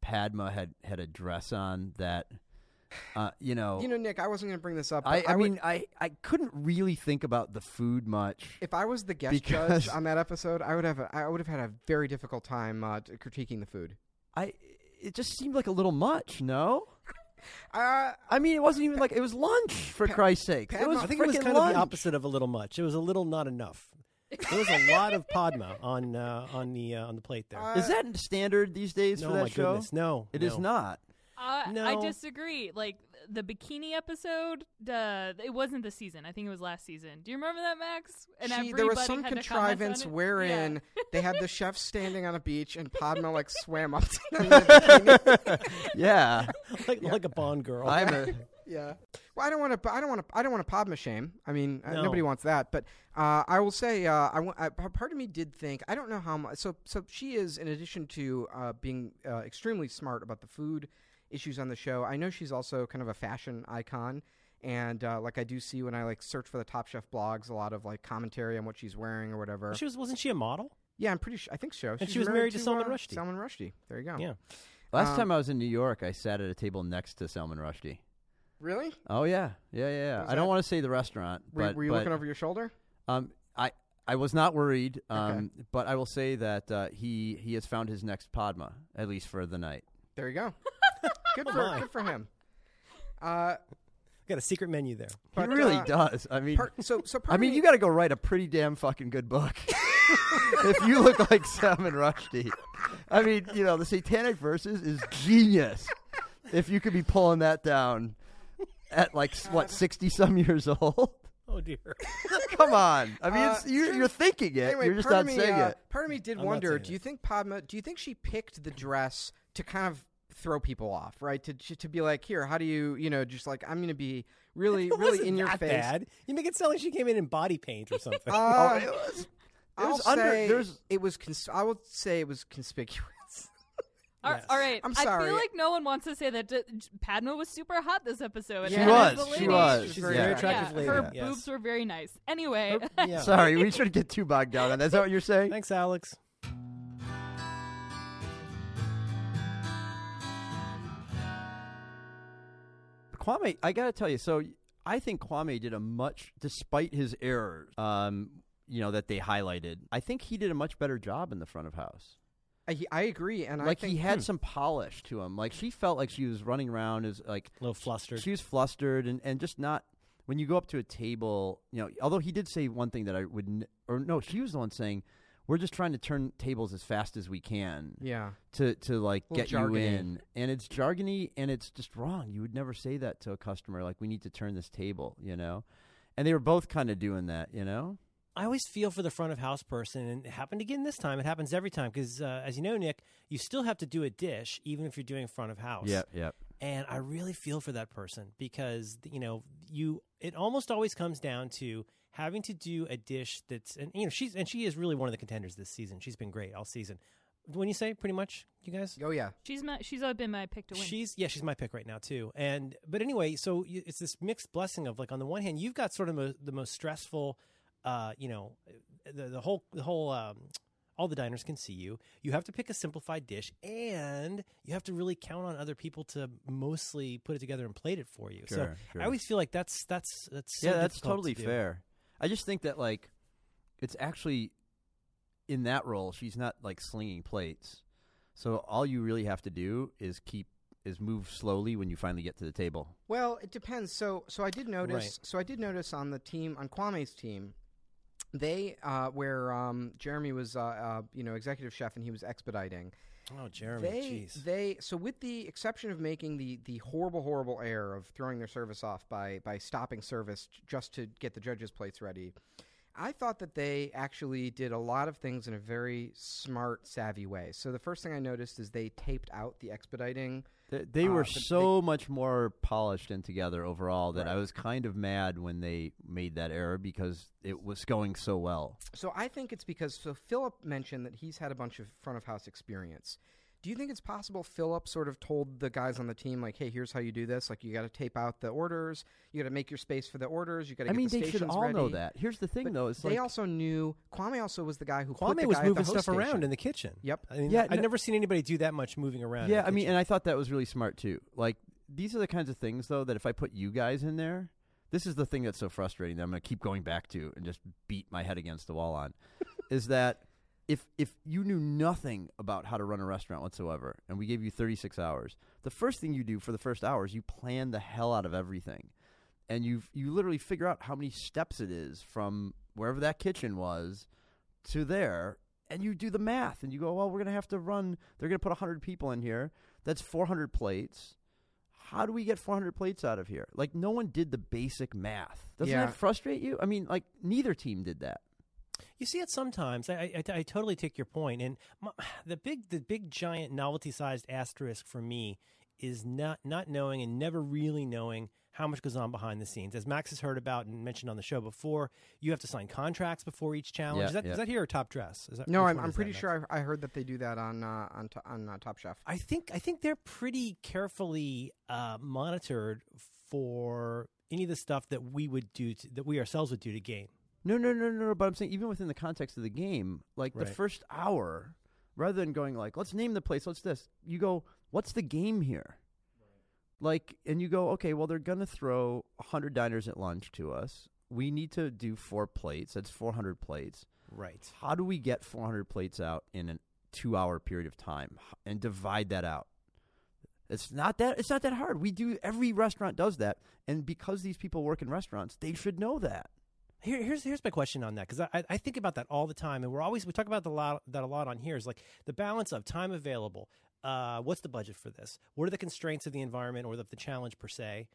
Speaker 3: Padma had had a dress on that, uh, you know,
Speaker 1: you know, Nick, I wasn't going to bring this up.
Speaker 3: I,
Speaker 1: but
Speaker 3: I,
Speaker 1: would-
Speaker 3: mean, I, I couldn't really think about the food much.
Speaker 1: if I was the guest
Speaker 3: because-
Speaker 1: judge on that episode, I would have a, I would have had a very difficult time uh, critiquing the food.
Speaker 3: I it just seemed like a little much. No,
Speaker 1: Uh,
Speaker 3: I mean it wasn't even like it was lunch for
Speaker 1: Pa-
Speaker 3: Christ's sake.
Speaker 1: Padma-
Speaker 3: it was
Speaker 2: I think it was kind
Speaker 3: lunch.
Speaker 2: of the opposite of a little much. It was a little not enough. There was a lot of Padma on uh, on the uh, on the plate there.
Speaker 1: Uh,
Speaker 3: Is that standard these days
Speaker 2: no,
Speaker 3: for that
Speaker 2: my
Speaker 3: show?
Speaker 2: goodness, no,
Speaker 3: It
Speaker 2: no.
Speaker 3: is not.
Speaker 4: Uh, I
Speaker 2: No.
Speaker 4: disagree. Like the bikini episode, uh, it wasn't the season. I think it was last season. Do you remember that, Max? And
Speaker 1: she, there was
Speaker 4: everybody
Speaker 1: some
Speaker 4: had
Speaker 1: contrivance wherein
Speaker 4: Yeah.
Speaker 1: they had the chef standing on a beach and Padma like swam up to them. in a bikini.
Speaker 3: yeah,
Speaker 2: like like a Bond girl.
Speaker 3: I'm a.
Speaker 1: Yeah. Well, I don't want to. I don't want to. I don't want to Padma shame. I mean, uh, nobody wants that. But uh, I will say, uh, I, wa- part of me did think. I don't know how much. So, so she is, in addition to uh, being uh, extremely smart about the food issues on the show. I know she's also kind of a fashion icon. And uh, like I do see when I like search for the Top Chef blogs, a lot of like commentary on what she's wearing or whatever.
Speaker 2: She was wasn't she a model?
Speaker 1: Yeah, I'm pretty sure. I think so.
Speaker 2: And
Speaker 1: She's
Speaker 2: she was married to Salman
Speaker 1: uh,
Speaker 2: Rushdie.
Speaker 1: Salman Rushdie. There you go.
Speaker 2: Yeah.
Speaker 3: Last
Speaker 1: Um,
Speaker 3: time I was in New York, I sat at a table next to Salman Rushdie.
Speaker 1: Really?
Speaker 3: Oh yeah, yeah, yeah. yeah.
Speaker 1: Was
Speaker 3: I don't want to say the restaurant,
Speaker 1: Were,
Speaker 3: but
Speaker 1: were you
Speaker 3: but,
Speaker 1: looking over your shoulder?
Speaker 3: Um, I I was not worried. Um, but I will say that uh, he he has found his next Padma at least for the night.
Speaker 1: There you go. good
Speaker 2: Oh,
Speaker 1: for
Speaker 2: my.
Speaker 1: good for him. Uh,
Speaker 2: Got a secret menu there.
Speaker 1: but,
Speaker 3: he really
Speaker 1: uh,
Speaker 3: does. I mean,
Speaker 1: part, so so part
Speaker 3: I mean,
Speaker 1: me-
Speaker 3: you got to go write a pretty damn fucking good book if you look like Salman Rushdie. I mean, you know, the Satanic Verses is genius. If you could be pulling that down at like s- what sixty some years old.
Speaker 2: Oh dear.
Speaker 3: Come on. I mean,
Speaker 1: Uh,
Speaker 3: it's, you're,
Speaker 1: sure.
Speaker 3: you're thinking it.
Speaker 1: Anyway,
Speaker 3: you're just
Speaker 1: part
Speaker 3: not
Speaker 1: of me,
Speaker 3: saying
Speaker 1: uh,
Speaker 3: it.
Speaker 1: Part of me did
Speaker 2: I'm not
Speaker 1: wonder.
Speaker 2: saying
Speaker 1: Do you think Padma? Do you think she picked the dress to kind of throw people off, right? To to be like, here, how do you, you know, just like I'm going to be really,
Speaker 2: It
Speaker 1: really
Speaker 2: wasn't
Speaker 1: in your
Speaker 2: that
Speaker 1: face.
Speaker 2: Bad. You make it sound like she came in in body paint or something.
Speaker 1: Uh,
Speaker 3: oh, it was. It
Speaker 1: I'll
Speaker 3: was under.
Speaker 1: say
Speaker 3: There's
Speaker 1: it was. Cons- I would say it was conspicuous.
Speaker 4: All-
Speaker 2: Yes.
Speaker 4: all right.
Speaker 1: I'm
Speaker 4: I feel like no one wants to say that uh, J- Padma was super hot this episode.
Speaker 1: She
Speaker 4: and
Speaker 3: was,
Speaker 4: as the
Speaker 3: she
Speaker 4: lady-
Speaker 3: was.
Speaker 1: She's
Speaker 2: She's
Speaker 1: very
Speaker 2: a very
Speaker 1: attractive.
Speaker 2: attractive
Speaker 4: Yeah,
Speaker 2: lady.
Speaker 4: her
Speaker 2: Yes.
Speaker 4: boobs were very nice. Anyway,
Speaker 2: Her- yeah.
Speaker 3: Sorry, we shouldn't get too bogged down on that. Is that what you're saying?
Speaker 2: Thanks, Alex.
Speaker 3: Kwame, I got to tell you, so I think Kwame did a much, despite his errors, um, you know, that they highlighted, I think he did a much better job in the front of house.
Speaker 1: I, I agree, and I
Speaker 3: like
Speaker 1: think
Speaker 3: he had
Speaker 1: hmm.
Speaker 3: some polish to him. Like she felt like she was running around is like
Speaker 2: A little flustered.
Speaker 3: she was flustered and, and just not. When you go up to a table, you know, although he did say one thing that I would, n- or no, she was the one saying, "We're just trying to turn tables as fast as we can."
Speaker 1: Yeah.
Speaker 3: to to like
Speaker 1: Little
Speaker 3: get you in and it's jargony and it's just wrong you would never say that to a customer like we need to turn this table you know and they were both kind of doing that you know
Speaker 2: I always feel for the front of house person, and it happened again this time. It happens every time because, uh, as you know, Nick, you still have to do a dish even if you're doing front of house.
Speaker 3: yep yep
Speaker 2: and I really feel for that person because you know you it almost always comes down to having to do a dish that's and you know she's and she is really one of the contenders this season. She's been great all season. When you say pretty much, you guys.
Speaker 1: Oh yeah.
Speaker 4: she's my, she's uh, been my pick to win.
Speaker 2: She's yeah, she's my pick right now too. And but anyway, so it's this mixed blessing of like on the one hand, you've got sort of mo- the most stressful, uh, you know, the, the whole the whole um, all the diners can see you. You have to pick a simplified dish, and you have to really count on other people to mostly put it together and plate it for you. so
Speaker 3: Sure, sure.
Speaker 2: I always feel like that's that's that's so
Speaker 3: yeah that's totally
Speaker 2: to
Speaker 3: fair i just think that like it's actually in that role she's not like slinging plates so all you really have to do is keep is move slowly when you finally get to the table
Speaker 1: Well, it depends. So, so I did notice.
Speaker 2: Right.
Speaker 1: So I did notice on the team on Kwame's team, they uh, where um, Jeremy was, uh, uh, you know, executive chef and he was expediting.
Speaker 2: Oh, Jeremy,
Speaker 1: they,
Speaker 2: jeez.
Speaker 1: they. So with the exception of making the the horrible, horrible error of throwing their service off by by stopping service just to get the judges' plates ready. I thought that they actually did a lot of things in a very smart, savvy way. So the first thing I noticed is they taped out the expediting.
Speaker 3: They, they
Speaker 1: Uh,
Speaker 3: were so much more polished and together overall that I was kind of mad when they made that error because it was going so well.
Speaker 1: So I think it's because so Philip mentioned that he's had a bunch of front of house experience. Do you think it's possible Philip sort of told the guys on the team like, "Hey, here's how you do this. Like, you got to tape out the orders. You got to make your space for the orders. You got to
Speaker 3: I
Speaker 1: get
Speaker 3: mean,
Speaker 1: the
Speaker 3: they should all
Speaker 1: ready."
Speaker 3: know that. Here's the thing,
Speaker 1: But
Speaker 3: though: it's
Speaker 1: they
Speaker 3: like
Speaker 1: also knew Kwame also was the guy who put
Speaker 2: Kwame
Speaker 1: the
Speaker 2: was
Speaker 1: guy at
Speaker 2: moving
Speaker 1: the host
Speaker 2: stuff around in the kitchen.
Speaker 1: Yep.
Speaker 2: I mean,
Speaker 3: Yeah,
Speaker 2: I've
Speaker 3: no-
Speaker 2: never seen anybody do that much moving around.
Speaker 3: yeah,
Speaker 2: the
Speaker 3: I mean, and I thought that was really smart too. Like these are the kinds of things, though, that if I put you guys in there, this is the thing that's so frustrating that I'm going to keep going back to and just beat my head against the wall on, is that if if you knew nothing about how to run a restaurant whatsoever, and we gave you 36 hours, the first thing you do for the first hour is you plan the hell out of everything, and you you literally figure out how many steps it is from wherever that kitchen was to there, and you do the math, and you go, well, we're gonna have to run. They're gonna put 100 people in here. That's 400 plates. How do we get 400 plates out of here? Like no one did the basic math. Doesn't
Speaker 1: Yeah.
Speaker 3: that frustrate you? I mean, like neither team did that.
Speaker 2: You see it sometimes. I, I, I totally take your point, and my, the big, the big, giant, novelty-sized asterisk for me is not not knowing and never really knowing how much goes on behind the scenes. As Max has heard about and mentioned on the show before, you have to sign contracts before each challenge.
Speaker 3: Yeah,
Speaker 2: is, that,
Speaker 3: yeah.
Speaker 2: is that here or Top Dress? Is that,
Speaker 1: No, I'm, I'm
Speaker 2: is
Speaker 1: pretty
Speaker 2: Max?
Speaker 1: sure I, I heard that they do that on uh, on to, on uh, Top Chef.
Speaker 2: I think I think they're pretty carefully uh, monitored for any of the stuff that we would do to, that we ourselves would do to gain.
Speaker 3: No, no, no, no, no. But I'm saying even within the context of the game, like the
Speaker 2: Right.
Speaker 3: first hour, rather than going like, let's name the place, let's this, you go, what's the game here? Like, and you go, okay, well, they're gonna throw hundred diners at lunch to us. We need to do four plates. That's 400 plates.
Speaker 2: Right.
Speaker 3: How do we get 400 plates out in a two-hour period of time H- and divide that out? It's not that. It's not that hard. We do. Every restaurant does that, and because these people work in restaurants, they should know that.
Speaker 2: Here, here's here's my question on that because I, I think about that all the time, and we're always we talk about the lot, that a lot on here is like the balance of time available. Uh, what's the budget for this? What are the constraints of the environment or of the challenge per se?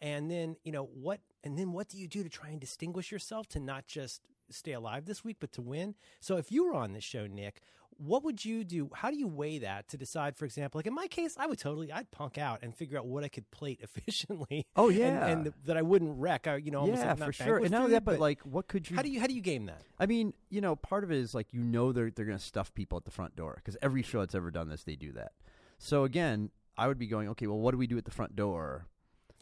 Speaker 2: And then you know what? And then what do you do to try and distinguish yourself to not just stay alive this week, but to win? So if you were on this show, Nick, what would you do? How do you weigh that to decide? For example, like in my case, I would totally I'd punk out and figure out what I could plate efficiently.
Speaker 3: Oh,
Speaker 2: and-
Speaker 3: yeah.
Speaker 2: and, that I wouldn't wreck. I, you know, almost
Speaker 3: yeah,
Speaker 2: like
Speaker 3: for sure. And not
Speaker 2: food,
Speaker 3: that, but, like, what could you?
Speaker 2: how do you how do you game that?
Speaker 3: I mean, you know, part of it is like you know they're they're going to stuff people at the front door because every show that's ever done this, they do that. So again, I would be going, okay, well, what do we do at the front door?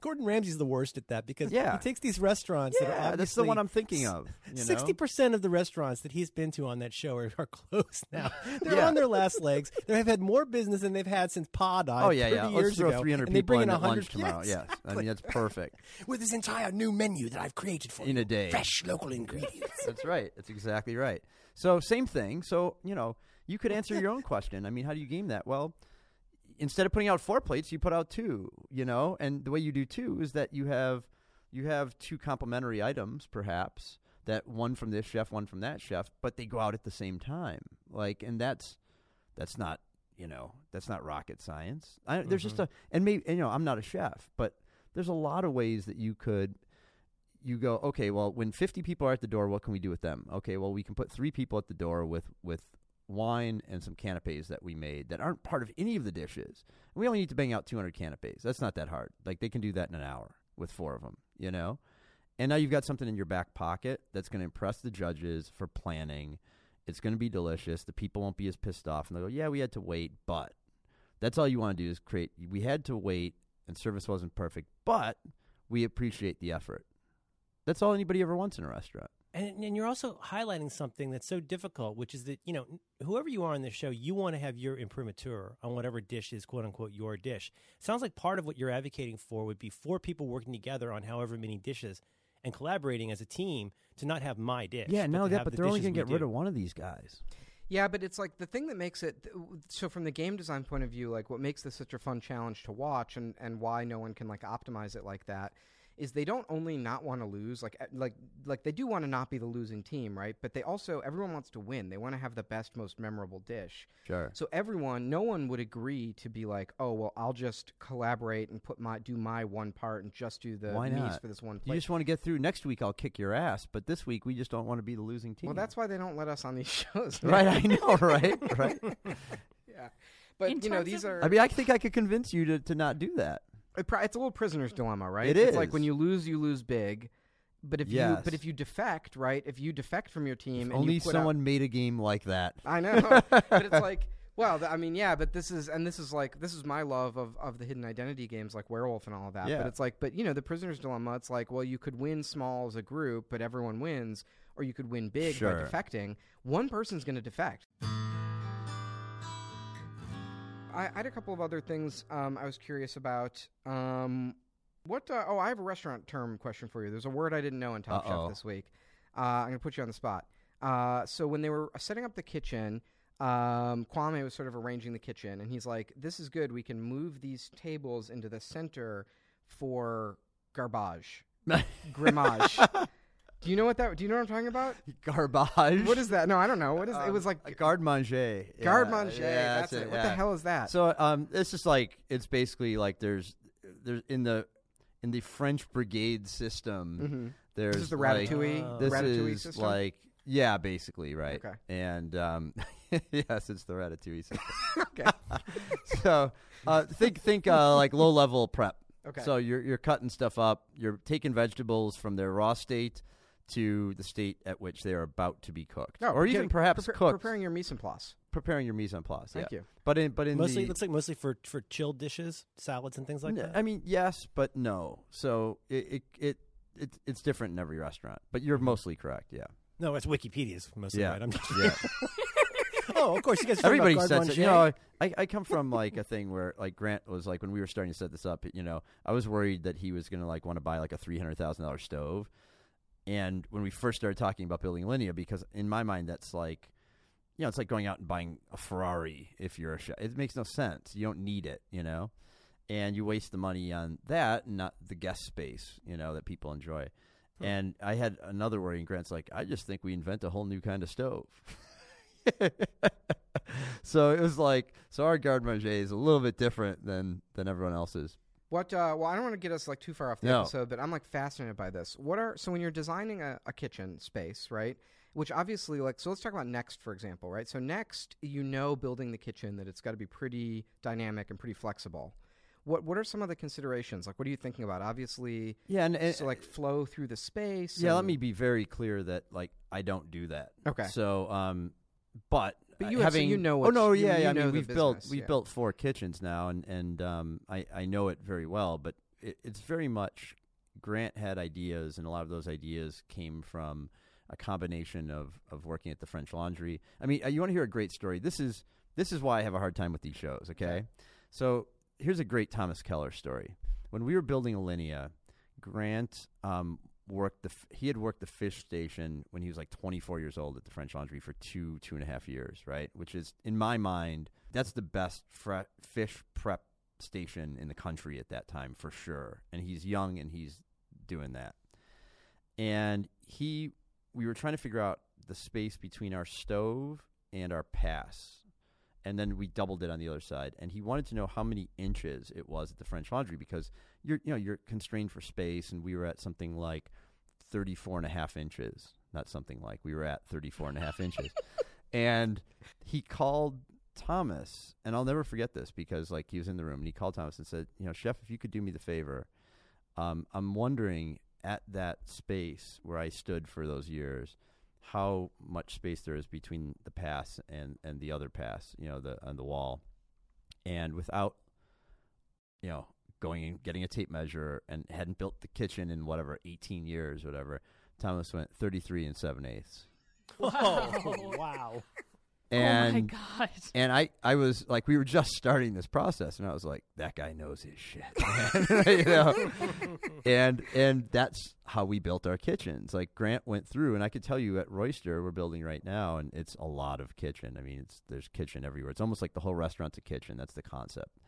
Speaker 2: Gordon Ramsay's the worst at that because
Speaker 3: Yeah.
Speaker 2: he takes these restaurants that are
Speaker 3: Yeah,
Speaker 2: obviously
Speaker 3: that's the one I'm thinking of. you?
Speaker 2: Sixty percent of the restaurants that he's been to on that show are, are closed now. They're
Speaker 3: Yeah.
Speaker 2: on their last legs. They have had more business than they've had since Pa died.
Speaker 3: Oh yeah,
Speaker 2: 30
Speaker 3: yeah. Let's throw
Speaker 2: ago,
Speaker 3: 300
Speaker 2: and they
Speaker 3: people
Speaker 2: bring
Speaker 3: in at lunch tomorrow.
Speaker 2: Yeah,
Speaker 3: Yes, I mean that's perfect
Speaker 2: with this entire new menu that I've created for
Speaker 3: in
Speaker 2: you.
Speaker 3: a day.
Speaker 2: fresh local ingredients.
Speaker 3: That's right. That's exactly right. So same thing. So you know, you could answer your own question. I mean, how do you game that? Well, instead of putting out four plates, you put out two. You know, and the way you do two is that you have you have two complementary items, perhaps that one from this chef, one from that chef, but they go out at the same time. Like, and that's that's not you know that's not rocket science. I, There's just mm-hmm. a and maybe you know I'm not a chef, but there's a lot of ways that you could you go okay well when 50 people are at the door what can we do with them okay well we can put three people at the door with with wine and some canapes that we made that aren't part of any of the dishes. We only need to bang out 200 canapes. That's not that hard. Like they can do that in an hour with four of them you know? And now you've got something in your back pocket that's going to impress the judges for planning. It's going to be delicious. The people won't be as pissed off and they'll go yeah we had to wait but that's all you want to do is create we had to wait and service wasn't perfect but we appreciate the effort. That's all anybody ever wants in a restaurant.
Speaker 2: And, and you're also highlighting something that's so difficult, which is that you know whoever you are on this show, you want to have your imprimatur on whatever dish is quote unquote your dish. Sounds like part of what you're advocating for would be four people working together on however many dishes and collaborating as a team to not have my dish.
Speaker 3: Yeah,
Speaker 2: but
Speaker 3: no,
Speaker 2: to
Speaker 3: that, but
Speaker 2: the
Speaker 3: they're only going to get rid
Speaker 2: do.
Speaker 3: of one of these guys.
Speaker 1: Yeah, but it's like the thing that makes it so from the game design point of view, like what makes this such a fun challenge to watch and and why no one can like optimize it like that is they don't only not want to lose like eh, like like they do want to not be the losing team, right? But they also everyone wants to win. They want to have the best most memorable dish.
Speaker 3: Sure.
Speaker 1: So everyone, no one would agree to be like, "Oh, well, I'll just collaborate and put my do my one part and just do the
Speaker 3: Why not?
Speaker 1: for this one
Speaker 3: You
Speaker 1: plate."
Speaker 3: just want to get through. Next week, I'll kick your ass, but this week we just don't want to be the losing team.
Speaker 1: well, that's why they don't let us on these shows, man.
Speaker 3: right. I know, right? Right.
Speaker 1: yeah. But
Speaker 4: In
Speaker 1: you know, these
Speaker 4: of-
Speaker 1: are
Speaker 3: I mean, I think I could convince you to, to not do that.
Speaker 1: It it's a little prisoner's dilemma, right?
Speaker 3: It
Speaker 1: It's like when you lose, you lose big. But if you
Speaker 3: Yes.
Speaker 1: but if you defect, right? If you defect from your team, and
Speaker 3: Only
Speaker 1: you put
Speaker 3: someone
Speaker 1: Out,
Speaker 3: made a game like that.
Speaker 1: I know, but it's like, well, th- I mean, yeah, but this is and this is like this is my love of of the hidden identity games like Werewolf and all of that.
Speaker 3: Yeah.
Speaker 1: But it's like, but you know, the prisoner's dilemma. It's like, well, you could win small as a group, but everyone wins, or you could win big
Speaker 3: Sure.
Speaker 1: by defecting. One person's going to defect. I, I had a couple of other things um, I was curious about. Um, what? Uh, oh, I have a restaurant term question for you. There's a word I didn't know in Top
Speaker 3: Uh-oh.
Speaker 1: Chef this week. Uh, I'm gonna put you on the spot. Uh, so when they were setting up the kitchen, um, Kwame was sort of arranging the kitchen, and he's like, "This is good. We can move these tables into the center for garbage, grimage." Do you know what that? Do you know what I'm talking about?
Speaker 3: Garbage.
Speaker 1: What is that? No, I don't know. What is? it was like
Speaker 3: garde manger. Yeah,
Speaker 1: garde manger.
Speaker 3: yeah,
Speaker 1: that's it. What
Speaker 3: yeah.
Speaker 1: the hell is that?
Speaker 3: So um, it's just like it's basically like there's there's in the in the French brigade system.
Speaker 1: hmm
Speaker 3: There's
Speaker 1: This is the
Speaker 3: like,
Speaker 1: ratatouille.
Speaker 2: Oh.
Speaker 3: this
Speaker 1: ratatouille
Speaker 3: is
Speaker 1: system.
Speaker 3: like yeah, basically right.
Speaker 1: Okay.
Speaker 3: And um, yes, it's the ratatouille system.
Speaker 1: okay.
Speaker 3: so uh, think think uh, like low level prep.
Speaker 1: Okay.
Speaker 3: So you're you're cutting stuff up. You're taking vegetables from their raw state to the state at which they are about to be cooked,
Speaker 1: No,
Speaker 3: or even perhaps
Speaker 1: prepar-
Speaker 3: cooked.
Speaker 1: Preparing your mise en place.
Speaker 3: preparing your mise en place.
Speaker 1: Thank
Speaker 3: yeah.
Speaker 1: you.
Speaker 3: But in but in
Speaker 2: Mostly,
Speaker 3: the,
Speaker 2: looks like mostly for for chilled dishes, salads, and things like
Speaker 3: N-
Speaker 2: that.
Speaker 3: I mean, yes, but no. So it it, it it it's different in every restaurant. But you're mm-hmm. mostly correct. Yeah.
Speaker 2: no, it's Wikipedia's mostly
Speaker 3: Yeah.
Speaker 2: right. I'm just,
Speaker 3: Yeah.
Speaker 2: oh, of course, you guys. talking
Speaker 3: Everybody
Speaker 2: about
Speaker 3: says it. You know, I, I come from like a thing where like Grant was like when we were starting to set this up. You know, I was worried that he was going to like want to buy like a three hundred thousand dollar stove. And when we first started talking about building Alinea, because in my mind that's like, you know, it's like going out and buying a Ferrari if you're a chef. It makes no sense. You don't need it. You know, and you waste the money on that, and not the guest space. You know that people enjoy. Hmm. And I had another worry, and Grant's like, I just think we invent a whole new kind of stove. so it was like, so our garde manger is a little bit different than than everyone else's.
Speaker 1: What? Uh, well, I don't want to get us like too far off the
Speaker 3: No.
Speaker 1: episode, but I'm like fascinated by this. What are so when you're designing a, a kitchen space, right? Which obviously, like, so let's talk about Next, for example, right? So Next, you know, building the kitchen that it's got to be pretty dynamic and pretty flexible. What What are some of the considerations? Like, what are you thinking about? Obviously,
Speaker 3: Yeah, and, and
Speaker 1: so like flow through the space.
Speaker 3: yeah, let me be very clear that like I don't do that.
Speaker 1: Okay.
Speaker 3: So, um, but
Speaker 1: But you have- so you know
Speaker 3: oh no
Speaker 1: you-
Speaker 3: yeah
Speaker 1: you
Speaker 3: yeah I
Speaker 1: know
Speaker 3: mean we've built
Speaker 1: business,
Speaker 3: we've
Speaker 1: yeah.
Speaker 3: built four kitchens now and and um, I I know it very well but it, it's very much Grant had ideas and a lot of those ideas came from a combination of of working at the French Laundry I mean uh, you want to hear a great story this is this is why I have a hard time with these shows okay,
Speaker 1: Okay.
Speaker 3: so here's a great Thomas Keller story when we were building Alinea Grant um, worked the he had worked the fish station when he was like 24 years old at the French Laundry for two two and a half years, right? Which is in my mind that's the best fre- fish prep station in the country at that time for sure. And he's young and he's doing that. And he we were trying to figure out the space between our stove and our pass. And then we doubled it on the other side. And he wanted to know how many inches it was at the French Laundry because you're you know you're constrained for space and we were at something like 34 and a half inches not something like we were at 34 and a half inches and he called thomas and i'll never forget this because like he was in the room and he called thomas and said you know chef if you could do me the favor um, i'm wondering at that space where i stood for those years how much space there is between the pass and and the other pass you know the on the wall. And without you know going and getting a tape measure and hadn't built the kitchen in whatever 18 years whatever thomas went 33 and 7 eighths.
Speaker 2: Oh, wow.
Speaker 3: And
Speaker 4: oh my god.
Speaker 3: and I, I was like, we were just starting this process, and I was like, that guy knows his shit, you know? and and that's how we built our kitchens. Like Grant went through, and I could tell you at Roister, we're building right now, and it's a lot of kitchen. I mean, it's there's kitchen everywhere. It's almost like the whole restaurant's a kitchen. That's the concept.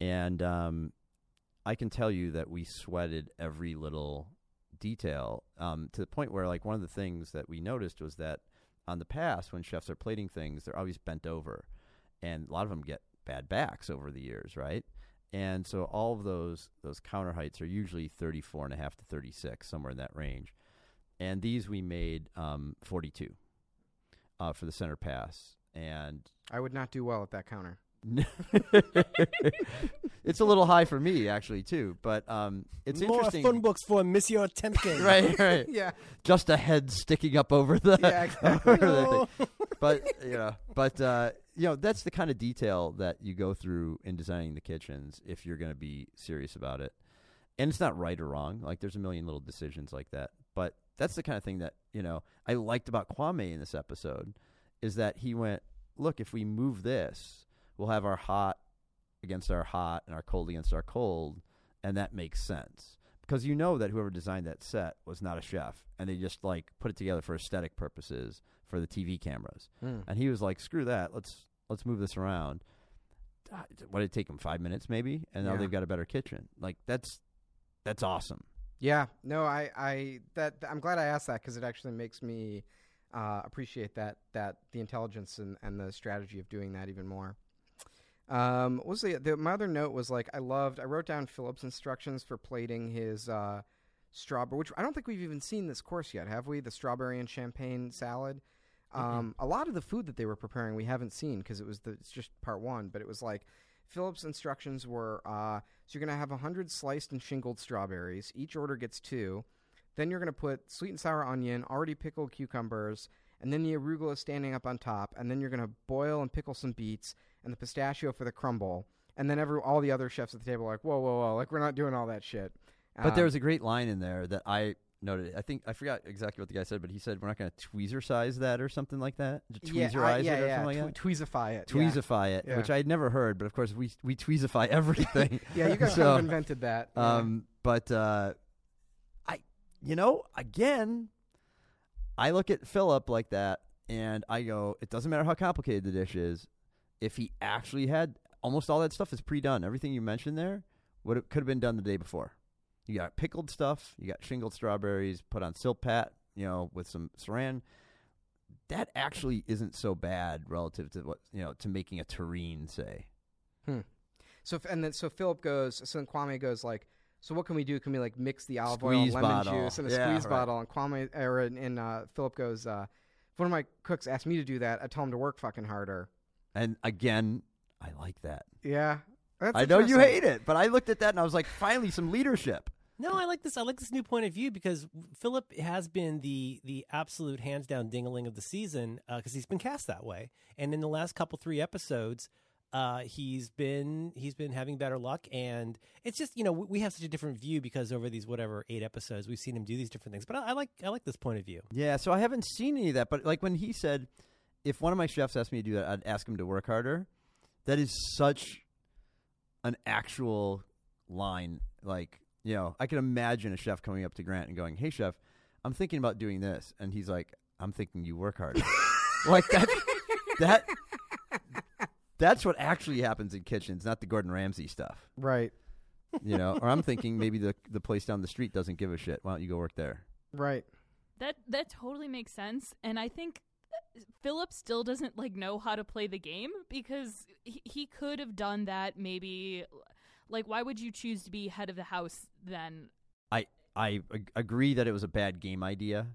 Speaker 3: And um, I can tell you that we sweated every little detail um, to the point where, like, one of the things that we noticed was that on the pass, when chefs are plating things, they're always bent over, and a lot of them get bad backs over the years, right? And so all of those those counter heights are usually 34 and a half to 36, somewhere in that range. And these we made um, 42 uh, for the center pass, and
Speaker 1: I would not do well at that counter.
Speaker 3: it's a little high for me actually too. But um, it's
Speaker 2: More
Speaker 3: interesting,
Speaker 2: fun books for Monsieur Temkin.
Speaker 3: right? Right.
Speaker 1: Yeah,
Speaker 3: Just a head sticking up over the
Speaker 1: yeah, exactly.
Speaker 3: the thing. but you know, but uh, you know, that's the kind of detail that you go through in designing the kitchens if you're going to be serious about it. And it's not right or wrong. Like there's a million little decisions like that. But that's the kind of thing that you know I liked about Kwame in this episode is that he went, look, if we move this, we'll have our hot against our hot and our cold against our cold, and that makes sense because you know that whoever designed that set was not a chef and they just like put it together for aesthetic purposes for the TV cameras.
Speaker 1: Hmm.
Speaker 3: And he was like, "Screw that. Let's let's move this around." Ah, What did it take him? Five minutes, maybe, and now
Speaker 1: Yeah.
Speaker 3: they've got a better kitchen. Like that's that's awesome.
Speaker 1: Yeah, no, I, I, that I'm glad I asked that because it actually makes me uh, appreciate that that the intelligence and, and the strategy of doing that even more. Um, what was the, the my other note was like I loved I wrote down Philip's instructions for plating his uh, strawberry, which I don't think we've even seen this course yet, have we? The strawberry and champagne salad. Um, a lot of the food that they were preparing we haven't seen because it was the it's just part one, but it was like Philip's instructions were uh, so you're gonna have hundred sliced and shingled strawberries. Each order gets two. Then you're gonna put sweet and sour onion, already pickled cucumbers, and then the arugula is standing up on top. And then you're gonna boil and pickle some beets and the pistachio for the crumble. And then every all the other chefs at the table are like, whoa, whoa, whoa, like we're not doing all that shit.
Speaker 3: But there
Speaker 1: Um,
Speaker 3: was a great line in there that I noted. I think I forgot exactly what the guy said, but he said we're not going to tweezer size that or something like that.
Speaker 1: yeah,
Speaker 3: Tweezerize
Speaker 1: I-
Speaker 3: it
Speaker 1: yeah,
Speaker 3: or
Speaker 1: yeah,
Speaker 3: something like
Speaker 1: twe- tweezify it.
Speaker 3: that.
Speaker 1: yeah.
Speaker 3: Tweezify it,
Speaker 1: Yeah.
Speaker 3: which I had never heard, but of course we we tweezify everything.
Speaker 1: Yeah, you guys
Speaker 3: So,
Speaker 1: kind of invented that. yeah.
Speaker 3: Um, but uh, I, you know, again, I look at Philip like that, and I go, it doesn't matter how complicated the dish is. If he actually had almost all that stuff is pre-done, everything you mentioned there would could have been done the day before. You got pickled stuff, you got shingled strawberries, put on Silpat, you know, with some saran. That actually isn't so bad relative to what you know to making a terrine, say.
Speaker 1: Hmm. So and then so Philip goes. So then Kwame goes like, so what can we do? Can we like mix the olive oil, and lemon
Speaker 3: bottle.
Speaker 1: juice, and a
Speaker 3: Yeah,
Speaker 1: squeeze
Speaker 3: right.
Speaker 1: bottle? And Kwame or and, and uh, Philip goes, uh, if one of my cooks asked me to do that, I tell him to work fucking harder.
Speaker 3: And again, I like that.
Speaker 1: Yeah, That's
Speaker 3: I know you
Speaker 1: interesting.
Speaker 3: hate it, but I looked at that and I was like, finally, some leadership.
Speaker 2: No, I like this. I like this new point of view because Philip has been the the absolute hands down dingaling of the season because he's been cast that way. And in the last couple three episodes, uh, he's been he's been having better luck. And it's just you know we, have such a different view because over these whatever eight episodes we've seen him do these different things. But I, I like I like this point of view.
Speaker 3: Yeah, so I haven't seen any of that, but like when he said, if one of my chefs asked me to do that, I'd ask him to work harder. That is such an actual line. Like, you know, I can imagine a chef coming up to Grant and going, "Hey, chef, I'm thinking about doing this," and he's like, "I'm thinking you work harder." like that. That. That's what actually happens in kitchens, not the Gordon Ramsay stuff.
Speaker 1: Right.
Speaker 3: You know, or I'm thinking maybe the the place down the street doesn't give a shit. Why don't you go work there?
Speaker 1: Right.
Speaker 4: That that totally makes sense, and I think uh, Philip still doesn't like know how to play the game because he, he could have done that maybe. Like, why would you choose to be head of the house then?
Speaker 3: I I ag- agree that it was a bad game idea.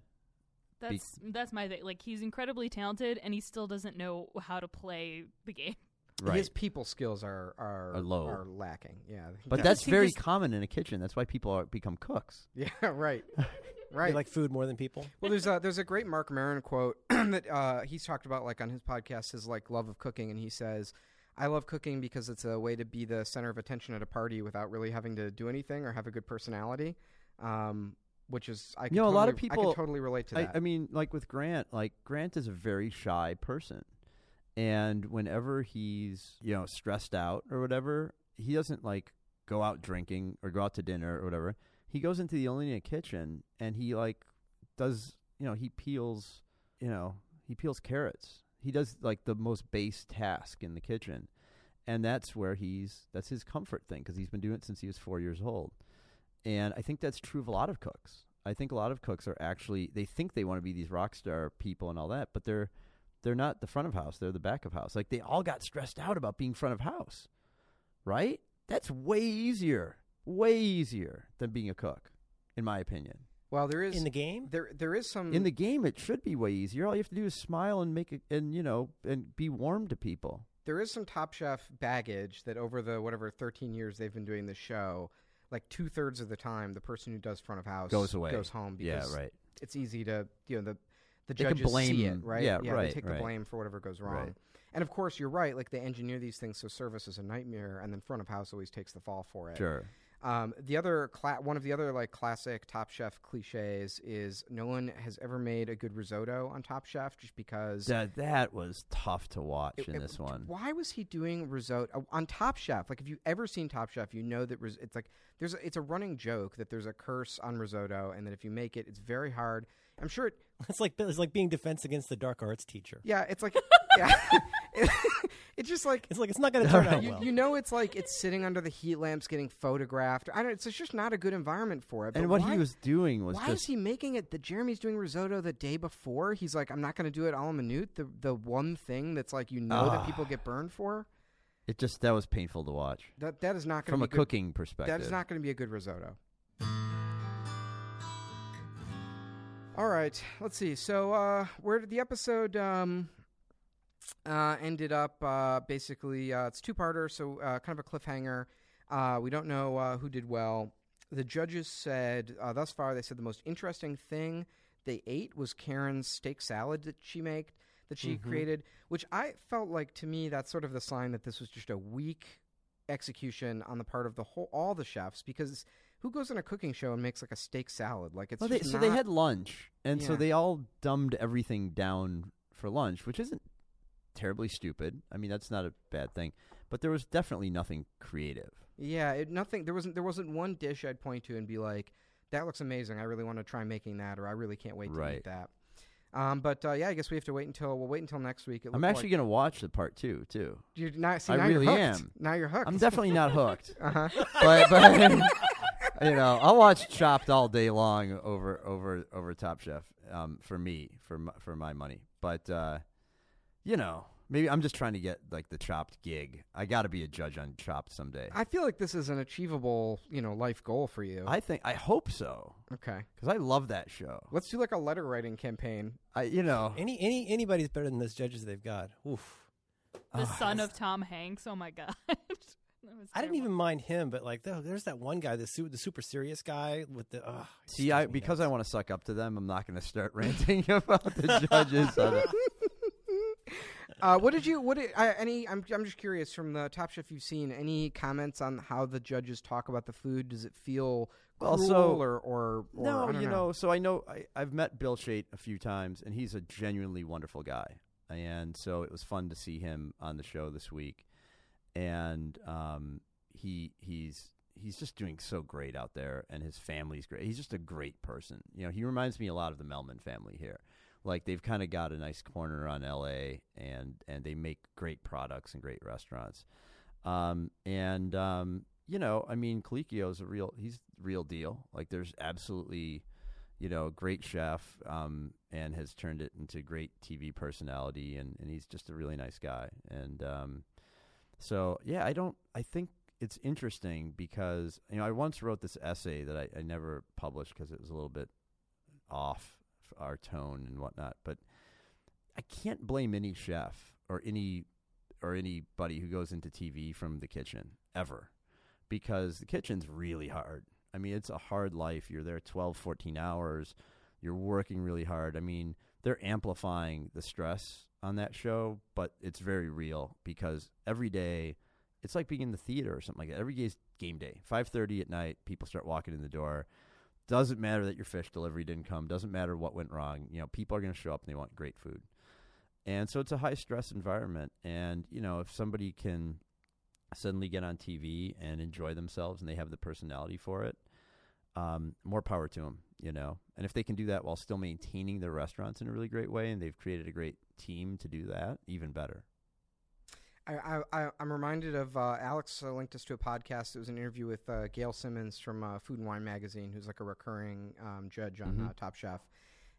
Speaker 4: That's that's my thing. Like, he's incredibly talented, and he still doesn't know how to play the game.
Speaker 3: Right.
Speaker 1: His people skills are are,
Speaker 3: Are low.
Speaker 1: are lacking. Yeah.
Speaker 3: But that's very
Speaker 2: this-
Speaker 3: common in a kitchen. That's why people are, become cooks.
Speaker 1: yeah. Right.
Speaker 2: They
Speaker 1: Right.
Speaker 2: like food more than people.
Speaker 1: Well, there's a there's a great Marc Maron quote that uh, he's talked about like on his podcast his like love of cooking, and he says, "I love cooking because it's a way to be the center of attention at a party without really having to do anything or have a good personality." Um, which is I could
Speaker 3: You know, a lot of
Speaker 1: totally- I
Speaker 3: people-
Speaker 1: totally relate to
Speaker 3: I,
Speaker 1: that.
Speaker 3: I mean, like with Grant, like Grant is a very shy person, and whenever he's you know stressed out or whatever, he doesn't like go out drinking or go out to dinner or whatever. He goes into the Alinea kitchen and he like does you know he peels you know he peels carrots. He does like the most base task in the kitchen, and that's where he's that's his comfort thing because he's been doing it since he was four years old. And I think that's true of a lot of cooks. I think a lot of cooks are actually they think they want to be these rock star people and all that, but they're they're not the front of house, they're the back of house. Like they all got stressed out about being front of house. Right? That's way easier. Way easier than being a cook, in my opinion.
Speaker 1: well, there is
Speaker 2: In the game,
Speaker 1: there there is some
Speaker 3: In the game it should be way easier. All you have to do is smile and make it and you know, and be warm to people.
Speaker 1: there is some Top Chef baggage that over the whatever 13 years they've been doing the show, like two thirds of the time, the person who does front of house
Speaker 3: Goes away.
Speaker 1: goes home
Speaker 3: Yeah,
Speaker 1: because
Speaker 3: right.
Speaker 1: it's easy to you know the the
Speaker 3: They can
Speaker 1: judges see
Speaker 3: blame-
Speaker 1: it right
Speaker 3: yeah,
Speaker 1: they
Speaker 3: right,
Speaker 1: take
Speaker 3: right.
Speaker 1: the blame for whatever goes wrong
Speaker 3: Right.
Speaker 1: and of course you're right like they engineer these things so service is a nightmare and then front of house always takes the fall for it
Speaker 3: Sure.
Speaker 1: um, the other cla- one of the other like classic top chef cliches is no one has ever made a good risotto on top chef just because
Speaker 3: That that was tough to watch
Speaker 1: it-
Speaker 3: in
Speaker 1: it-
Speaker 3: this one.
Speaker 1: Why was he doing risotto uh, on Top Chef? Like, if you've ever seen Top Chef, you know that ris- it's like there's a, it's a running joke that there's a curse on risotto, and that if you make it, it's very hard. I'm sure. It,
Speaker 2: it's like it's like being defense against the dark arts teacher.
Speaker 1: yeah, it's like yeah, it's just like
Speaker 2: It's like it's not going to turn out
Speaker 1: you,
Speaker 2: well.
Speaker 1: you know, it's like it's sitting under the heat lamps getting photographed. I don't. It's just not a good environment for it.
Speaker 3: and what
Speaker 1: why,
Speaker 3: he was doing was
Speaker 1: Why
Speaker 3: just
Speaker 1: is he making it? That Jeremy's doing risotto the day before. He's like, I'm not going to do it a la minute. The the one thing that's like you know that
Speaker 3: Ah.
Speaker 1: people get burned for.
Speaker 3: it just that was painful to watch.
Speaker 1: That that is not going
Speaker 3: From
Speaker 1: to
Speaker 3: a
Speaker 1: be good.
Speaker 3: cooking perspective.
Speaker 1: That is not going to be a good risotto. All right, let's see. So, uh, where did the episode um, uh, ended up? Uh, basically, uh, it's two parter, so uh, kind of a cliffhanger. Uh, we don't know uh, who did well. The judges said uh, thus far they said the most interesting thing they ate was Karen's steak salad that she made that she created, which I felt like to me that's sort of the sign that this was just a weak execution on the part of the whole all the chefs because who goes on a cooking show and makes like a steak salad like it's
Speaker 3: Well, they, so they had lunch, and so they all dumbed everything down for lunch, which isn't terribly stupid. I mean, that's not a bad thing, but there was definitely nothing creative.
Speaker 1: yeah it, nothing there wasn't there wasn't one dish I'd point to and be like that looks amazing I really want to try making that or I really can't wait to
Speaker 3: Right.
Speaker 1: eat that um, but uh, yeah I guess we have to wait until we'll wait until next week
Speaker 3: I'm actually
Speaker 1: like,
Speaker 3: going to watch the part two too.
Speaker 1: you're not, see,
Speaker 3: I
Speaker 1: now
Speaker 3: really
Speaker 1: you're
Speaker 3: am.
Speaker 1: now you're hooked
Speaker 3: I'm definitely not hooked,
Speaker 1: uh-huh.
Speaker 3: but but you know, I'll watch Chopped all day long over over over Top Chef. Um, for me, for my, for my money, but uh, you know, maybe I'm just trying to get like the Chopped gig. I got to be a judge on Chopped someday.
Speaker 1: I feel like this is an achievable you know life goal for you
Speaker 3: I think I hope so
Speaker 1: okay
Speaker 3: because I love that show.
Speaker 1: let's do like a letter writing campaign
Speaker 3: I you know
Speaker 2: Any any anybody's better than those judges they've got. Oof.
Speaker 4: The
Speaker 3: Ah,
Speaker 4: son of Tom Hanks. Oh my god. was
Speaker 2: I didn't
Speaker 4: terrible.
Speaker 2: even mind him, but like there- there's that one guy, the su- the super serious guy with the. Uh,
Speaker 3: See, I because I want to suck up to them, I'm not going to start ranting about the judges.
Speaker 1: Uh, what did you? What did, uh, any? I'm I'm just curious from the Top Chef you've seen. Any comments on how the judges talk about the food? Does it feel
Speaker 3: Well,
Speaker 1: cruel
Speaker 3: so-
Speaker 1: or or, or
Speaker 3: no,
Speaker 1: I don't
Speaker 3: you
Speaker 1: know.
Speaker 3: know, so I know I, I've met Bill Chait a few times, and he's a genuinely wonderful guy. And so it was fun to see him on the show this week, and um, he he's he's just doing so great out there, and his family's great. He's just a great person. You know, he reminds me a lot of the Melman family here. Like they've kind of got a nice corner on L.A. and and they make great products and great restaurants. Um, and um, you know, I mean, Colicchio's a real he's real deal. Like there's absolutely, you know, great chef, um, and has turned it into great TV personality and, and he's just a really nice guy. And um so yeah, I don't I think it's interesting because you know, I once wrote this essay that I, I never published because it was a little bit off our tone and whatnot, but I can't blame any chef or any or anybody who goes into TV from the kitchen ever because the kitchen's really hard. I mean, it's a hard life. You're there 12, 14 hours. You're working really hard. I mean, they're amplifying the stress on that show, but it's very real because every day it's like being in the theater or something like that. Every day is game day. 5:30 at night, people start walking in the door. Doesn't matter that your fish delivery didn't come. Doesn't matter what went wrong. You know, people are going to show up and they want great food. And so it's a high stress environment. And, you know, if somebody can suddenly get on TV and enjoy themselves and they have the personality for it, um, more power to them, you know. And if they can do that while still maintaining their restaurants in a really great way and they've created a great team to do that, even better.
Speaker 1: I, I, I'm reminded of uh, Alex uh, linked us to a podcast. It was an interview with uh, Gail Simmons from uh, Food and Wine Magazine, who's like a recurring um, judge on
Speaker 3: Mhm.
Speaker 1: uh, Top Chef.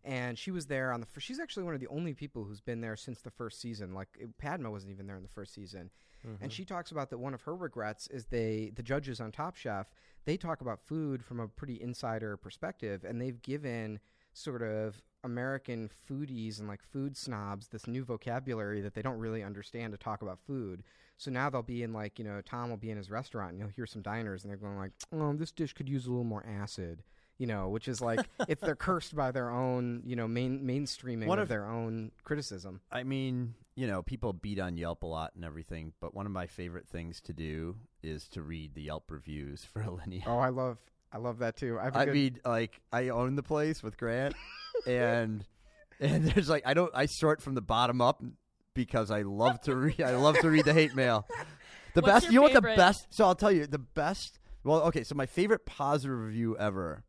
Speaker 1: And she was there on the. She's actually one of the only people who's been there since the first season. Like Padma wasn't even there in the first season.
Speaker 2: Mm-hmm.
Speaker 1: And she talks about that one of her regrets is they the judges on Top Chef they talk about food from a pretty insider perspective, and they've given sort of American foodies and like food snobs this new vocabulary that they don't really understand to talk about food. So now they'll be in like you know Tom will be in his restaurant and you'll hear some diners and they're going like, oh, this dish could use a little more acid. You know, which is like if they're cursed by their own, you know, main mainstreaming
Speaker 3: One
Speaker 1: of
Speaker 3: of-
Speaker 1: their own criticism.
Speaker 3: I mean, you know, people beat on Yelp a lot and everything, but one of my favorite things to do is to read the Yelp reviews for Alinea.
Speaker 1: Oh, I love, I love that too. I, have a
Speaker 3: I
Speaker 1: good-
Speaker 3: mean, like I own the place with Grant, and and there's like I don't I sort from the bottom up because I love to read. I love to read the hate mail. The
Speaker 4: What's
Speaker 3: best,
Speaker 4: your
Speaker 3: you know what the best? So I'll tell you the best. Well, okay, so my favorite positive review ever,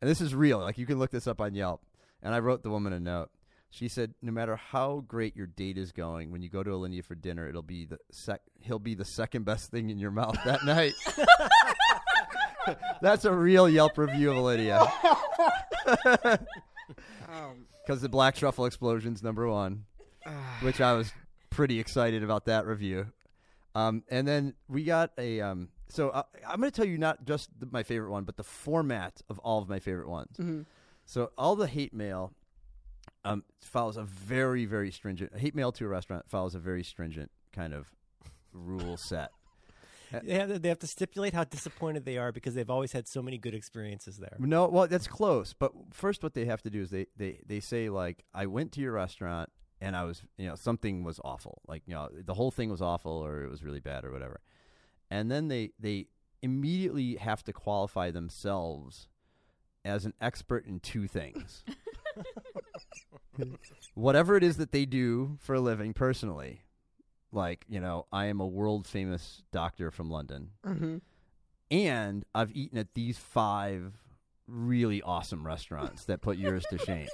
Speaker 3: and this is real. Like you can look this up on Yelp. And I wrote the woman a note. She said, "No matter how great your date is going, when you go to Alinea for dinner, it'll be the sec. He'll be the second best thing in your mouth that night." That's a real Yelp review of Alinea.
Speaker 1: Um,
Speaker 3: Because the black truffle explosion's number one, which I was pretty excited about that review. Um, and then we got a. Um, so uh, I'm going to tell you not just the, my favorite one, but the format of all of my favorite ones.
Speaker 1: mhm.
Speaker 3: So all the hate mail um, follows a very, very stringent hate mail to a restaurant follows a very stringent kind of rule set.
Speaker 2: They have, to, they have to stipulate how disappointed they are because they've always had so many good experiences there.
Speaker 3: No, well, that's close. But first, what they have to do is they, they, they say like, I went to your restaurant and I was, you know, something was awful. Like, you know, the whole thing was awful or it was really bad or whatever. And then they they immediately have to qualify themselves as an expert in two things. Whatever it is that they do for a living personally. Like, you know, I am a world famous doctor from London
Speaker 1: Mhm.
Speaker 3: and I've eaten at these five really awesome restaurants that put yours to shame.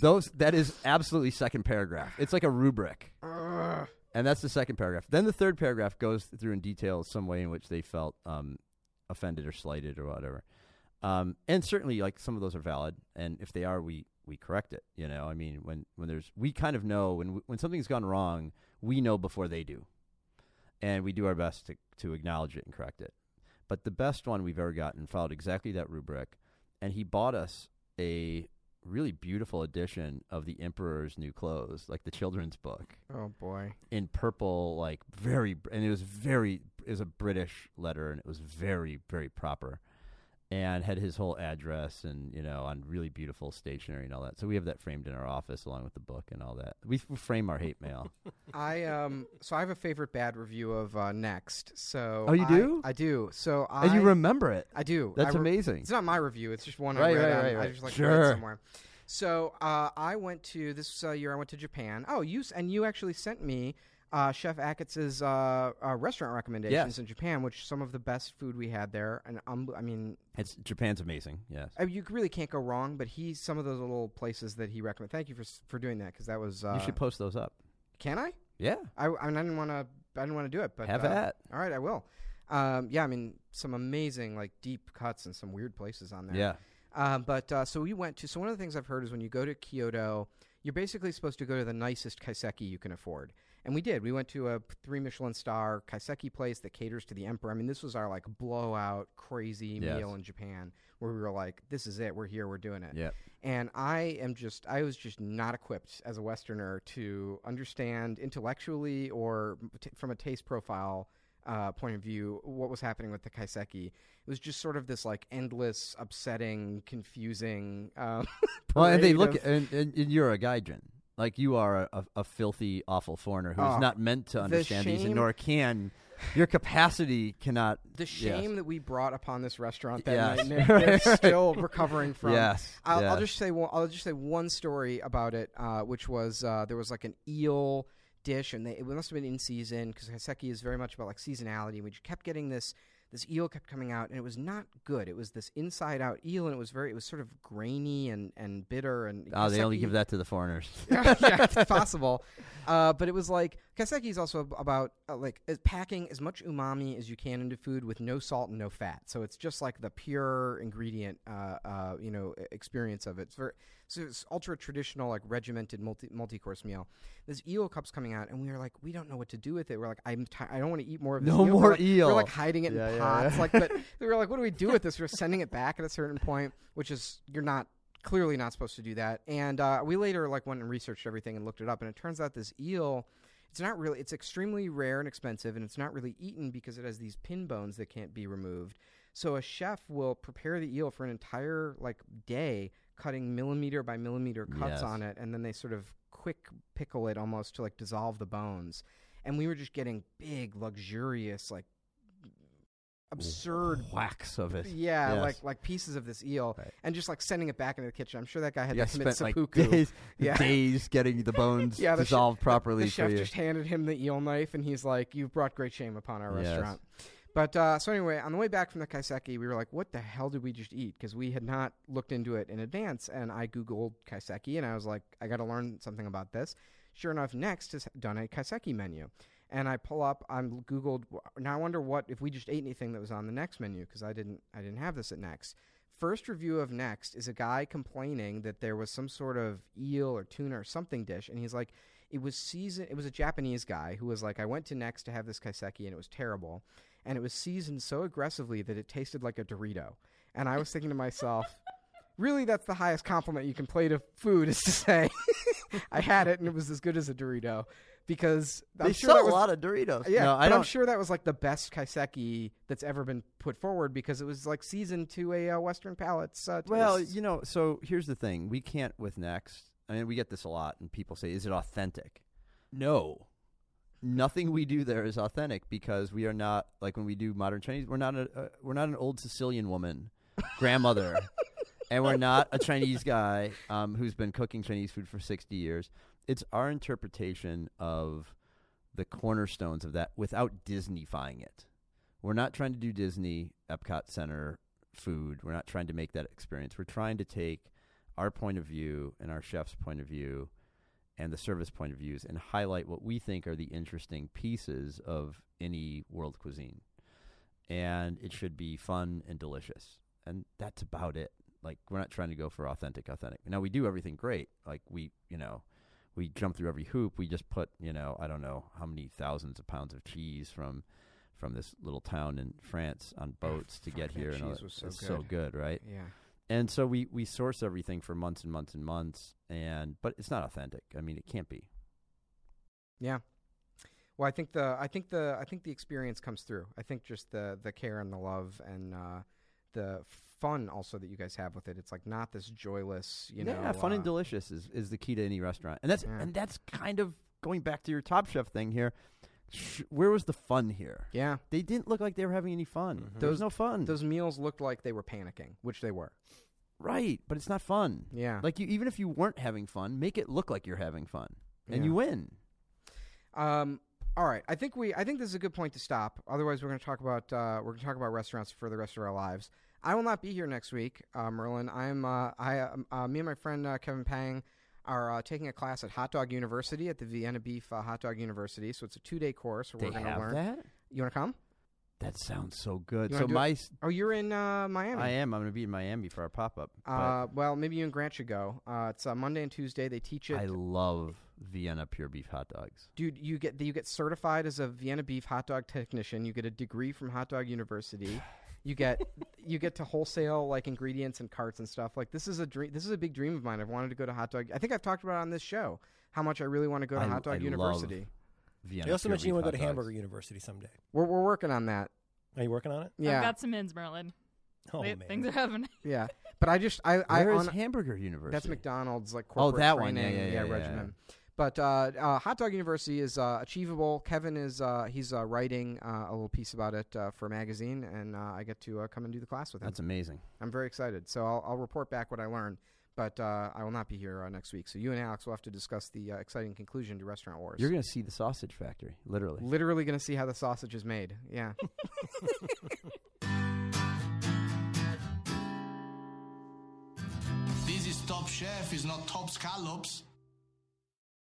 Speaker 3: Those that is absolutely second paragraph. It's like a rubric,
Speaker 1: Ugh.
Speaker 3: and that's the second paragraph. Then the third paragraph goes through in detail some way in which they felt um, offended or slighted or whatever. Um, and certainly, like some of those are valid, and if they are, we we correct it. You know, I mean, when when there's we kind of know when when something's gone wrong, we know before they do, and we do our best to to acknowledge it and correct it. But the best one we've ever gotten followed exactly that rubric, and he bought us a really beautiful edition of the Emperor's New Clothes, like the children's book
Speaker 1: Oh boy.
Speaker 3: in purple, like very, and it was very. is a British letter, and it was very very proper, and had his whole address and you know on really beautiful stationery and all that. So we have that framed in our office along with the book and all that. We, we frame our hate mail.
Speaker 1: I um so I have a favorite bad review of uh, Next. So
Speaker 3: Oh, you
Speaker 1: I-
Speaker 3: do?
Speaker 1: I do. So I
Speaker 3: and you remember it.
Speaker 1: I do.
Speaker 3: That's
Speaker 1: I re-
Speaker 3: amazing.
Speaker 1: It's not my review. It's just one
Speaker 3: Right,
Speaker 1: I read.
Speaker 3: right,
Speaker 1: on-
Speaker 3: right,
Speaker 1: I just like
Speaker 3: Sure.
Speaker 1: read somewhere. So uh, I went to this uh, year. I went to Japan. Oh, you and you actually sent me uh, Chef Achatz's uh, uh, restaurant recommendations
Speaker 3: Yes.
Speaker 1: in Japan, which some of the best food we had there. And um, I mean,
Speaker 3: It's Japan's amazing. Yes.
Speaker 1: I, you really can't go wrong. But he some of those little places that he recommended. Thank you for s- for doing that because that was. Uh,
Speaker 3: you should post those up.
Speaker 1: Can I?
Speaker 3: Yeah.
Speaker 1: I, I, mean, I didn't want to. I didn't want to do it, but
Speaker 3: Have
Speaker 1: uh,
Speaker 3: at.
Speaker 1: All right, I will. Um, yeah, I mean, some amazing like deep cuts and some weird places on there.
Speaker 3: Yeah.
Speaker 1: Um, but uh, so we went to. So one of the things I've heard is when you go to Kyoto, you're basically supposed to go to the nicest kaiseki you can afford. And we did. We went to a three Michelin star kaiseki place that caters to the emperor. I mean, this was our like blowout crazy
Speaker 3: Yes.
Speaker 1: meal in Japan, where we were like, "This is it. We're here. We're doing it."
Speaker 3: Yeah.
Speaker 1: And I am just, I was just not equipped as a Westerner to understand intellectually or t- from a taste profile uh, point of view what was happening with the kaiseki. It was just sort of this like endless, upsetting, confusing. Um,
Speaker 3: Well, and they look,
Speaker 1: of-
Speaker 3: and, and, and you're a gaijin. Like you are a, a, a filthy, awful foreigner who's
Speaker 1: Oh,
Speaker 3: not meant to understand these, and
Speaker 1: shame-
Speaker 3: nor can. Your capacity cannot.
Speaker 1: the shame that we brought upon this restaurant that
Speaker 3: Yes.
Speaker 1: night, Nick, we're still recovering from.
Speaker 3: Yes.
Speaker 1: I'll, I'll
Speaker 3: yes.
Speaker 1: just say one, I'll just say one story about it, uh, which was uh, there was like an eel dish, and they, it must have been in season because kaiseki is very much about like seasonality. and We just kept getting this this eel kept coming out, and it was not good. It was this inside out eel, and it was very it was sort of grainy and and bitter. And
Speaker 3: Oh, they only give that to the foreigners.
Speaker 1: yeah, it's possible. Uh, but it was like kaiseki is also about uh, like packing as much umami as you can into food with no salt and no fat. So it's just like the pure ingredient, uh, uh, you know, experience of it. It's very so it's ultra traditional, like regimented multi multi course meal. This eel cup's coming out, and we were like, we don't know what to do with it. We're like, I'm ti I don't want to eat more of this.
Speaker 3: No
Speaker 1: eel. We're
Speaker 3: more
Speaker 1: like-
Speaker 3: eel.
Speaker 1: We're like hiding it
Speaker 3: Yeah,
Speaker 1: in
Speaker 3: yeah,
Speaker 1: pots.
Speaker 3: yeah.
Speaker 1: Like, but we were like, what do we do with this? We're sending it back at a certain point, which is you're not clearly not supposed to do that. And uh, we later like went and researched everything and looked it up, and it turns out this eel, it's not really, it's extremely rare and expensive, and it's not really eaten because it has these pin bones that can't be removed. So a chef will prepare the eel for an entire like day, cutting millimeter by millimeter cuts
Speaker 3: Yes.
Speaker 1: on it, and then they sort of quick pickle it almost to like dissolve the bones. And we were just getting big, luxurious, like absurd
Speaker 3: whacks of it.
Speaker 1: yeah,
Speaker 3: Yes.
Speaker 1: like like pieces of this eel,
Speaker 3: Right.
Speaker 1: and just like sending it back into the kitchen. I'm sure that guy had
Speaker 3: You
Speaker 1: to commit
Speaker 3: spent
Speaker 1: seppuku.
Speaker 3: like days,
Speaker 1: Yeah.
Speaker 3: days getting the bones
Speaker 1: Yeah, the
Speaker 3: dissolved properly
Speaker 1: the,
Speaker 3: for
Speaker 1: chef
Speaker 3: you.
Speaker 1: just handed him the eel knife, and he's like, "You've brought great shame upon our
Speaker 3: Yes.
Speaker 1: restaurant." But uh, so anyway, on the way back from the kaiseki, we were like, "What the hell did we just eat?" Because we had not looked into it in advance, and I googled kaiseki, and I was like, "I got to learn something about this." Sure enough, Next has done a kaiseki menu, and I pull up, I'm googled. Now I wonder what if we just ate anything that was on the Next menu because I didn't, I didn't have this at Next. First review of Next is a guy complaining that there was some sort of eel or tuna or something dish, and he's like, it was seasoned. It was a Japanese guy who was like, I went to Next to have this kaiseki, and it was terrible, and it was seasoned so aggressively that it tasted like a Dorito. And I was thinking to myself, really, that's the highest compliment you can play to food is to say, I had it and it was as good as a Dorito, because I'm
Speaker 3: they
Speaker 1: sure
Speaker 3: sell
Speaker 1: that
Speaker 3: a
Speaker 1: was,
Speaker 3: lot of Doritos.
Speaker 1: yeah,
Speaker 3: no,
Speaker 1: but
Speaker 3: I
Speaker 1: I'm sure that was like the best kaiseki that's ever been put forward because it was like seasoned to a uh, Western palate's uh,
Speaker 3: Well,
Speaker 1: tastes.
Speaker 3: you know, so here's the thing: we can't with Next. I mean, we get this a lot, and people say, "Is it authentic?" No, nothing we do there is authentic because we are not like when we do modern Chinese. We're not a uh, we're not an old Sicilian woman, grandmother, and we're not a Chinese guy um, who's been cooking Chinese food for sixty years. It's our interpretation of the cornerstones of that without Disneyfying it. We're not trying to do Disney Epcot Center food. We're not trying to make that experience. We're trying to take our point of view and our chef's point of view and the service point of views and highlight what we think are the interesting pieces of any world cuisine. And it should be fun and delicious. And that's about it. Like we're not trying to go for authentic authentic. Now we do everything great. Like we, you know, we jump through every hoop. We just put, you know, I don't know how many thousands of pounds of cheese from from this little town in France on boats to get here. and all that.
Speaker 1: was so
Speaker 3: It's so good, right?
Speaker 1: yeah.
Speaker 3: And so we we source everything for months and months and months, and but it's not authentic. I mean, it can't be.
Speaker 1: Yeah. Well, I think the I think the I think the experience comes through. I think just the the care and the love and uh, the fun also that you guys have with it. It's like not this joyless, you know.
Speaker 3: yeah, fun and
Speaker 1: uh,
Speaker 3: delicious is, is the key to any restaurant, and that's
Speaker 1: Yeah.
Speaker 3: and that's kind of going back to your Top Chef thing here. Where was the fun here?
Speaker 1: Yeah,
Speaker 3: They didn't look like they were having any fun.
Speaker 2: Mhm.
Speaker 3: There was no fun.
Speaker 1: those meals looked like they were panicking, which they were.
Speaker 3: right, but it's not fun.
Speaker 1: Yeah.
Speaker 3: Like you, even if you weren't having fun, make it look like you're having fun, and
Speaker 1: Yeah.
Speaker 3: you win.
Speaker 1: Um. All right. I think we. I think this is a good point to stop. Otherwise, we're going to talk about. Uh, we're going to talk about restaurants for the rest of our lives. I will not be here next week, uh, Merlin. I'm. Uh, I. Um, uh, me and my friend uh, Kevin Pang are uh, taking a class at Hot Dog University at the Vienna Beef uh, Hot Dog University. So it's a two day course where
Speaker 3: They
Speaker 1: we're going to
Speaker 3: have
Speaker 1: learn.
Speaker 3: that.
Speaker 1: You want to come?
Speaker 3: That sounds so good. So
Speaker 1: wanna it?
Speaker 3: my,
Speaker 1: Oh, you're in uh, Miami.
Speaker 3: I am. I'm going to be in Miami for our pop up.
Speaker 1: Uh, well, maybe you and Grant should go. Uh, it's uh, Monday and Tuesday. They teach it.
Speaker 3: I love Vienna pure beef hot dogs.
Speaker 1: Dude, you get you get certified as a Vienna beef hot dog technician. You get a degree from Hot Dog University. You get you get to wholesale like ingredients and carts and stuff. Like this is a dream. This is a big dream of mine. I've wanted to go to hot dog. I think I've talked about it on this show how much I really want to go to
Speaker 3: I-
Speaker 1: Hot Dog
Speaker 3: I
Speaker 1: University.
Speaker 3: Vienna.
Speaker 2: You also mentioned you want to go to. Hamburger University someday.
Speaker 1: We're we're working on that.
Speaker 2: Are you working on it?
Speaker 1: Yeah,
Speaker 4: I've got some ins, Merlin.
Speaker 2: Oh
Speaker 4: Wait,
Speaker 2: man,
Speaker 4: Things are happening.
Speaker 1: yeah. But I just I I
Speaker 3: Where is
Speaker 1: on,
Speaker 3: Hamburger University?
Speaker 1: that's McDonald's like corporate
Speaker 3: Oh,
Speaker 1: corporate
Speaker 3: that one.
Speaker 1: training
Speaker 3: Yeah, yeah, yeah, yeah,
Speaker 1: regimen. But uh, uh, Hot Dog University is uh, achievable. Kevin is uh, he's uh, writing uh, a little piece about it uh, for a magazine, and uh, I get to uh, come and do the class with him.
Speaker 3: That's amazing.
Speaker 1: I'm very excited. So I'll, I'll report back what I learned, but uh, I will not be here uh, next week. So you and Alex will have to discuss the uh, exciting conclusion to Restaurant Wars.
Speaker 3: You're going to see the sausage factory, literally.
Speaker 1: literally going to see how the sausage is made. Yeah.
Speaker 6: This is Top Chef, is not Top Scallops.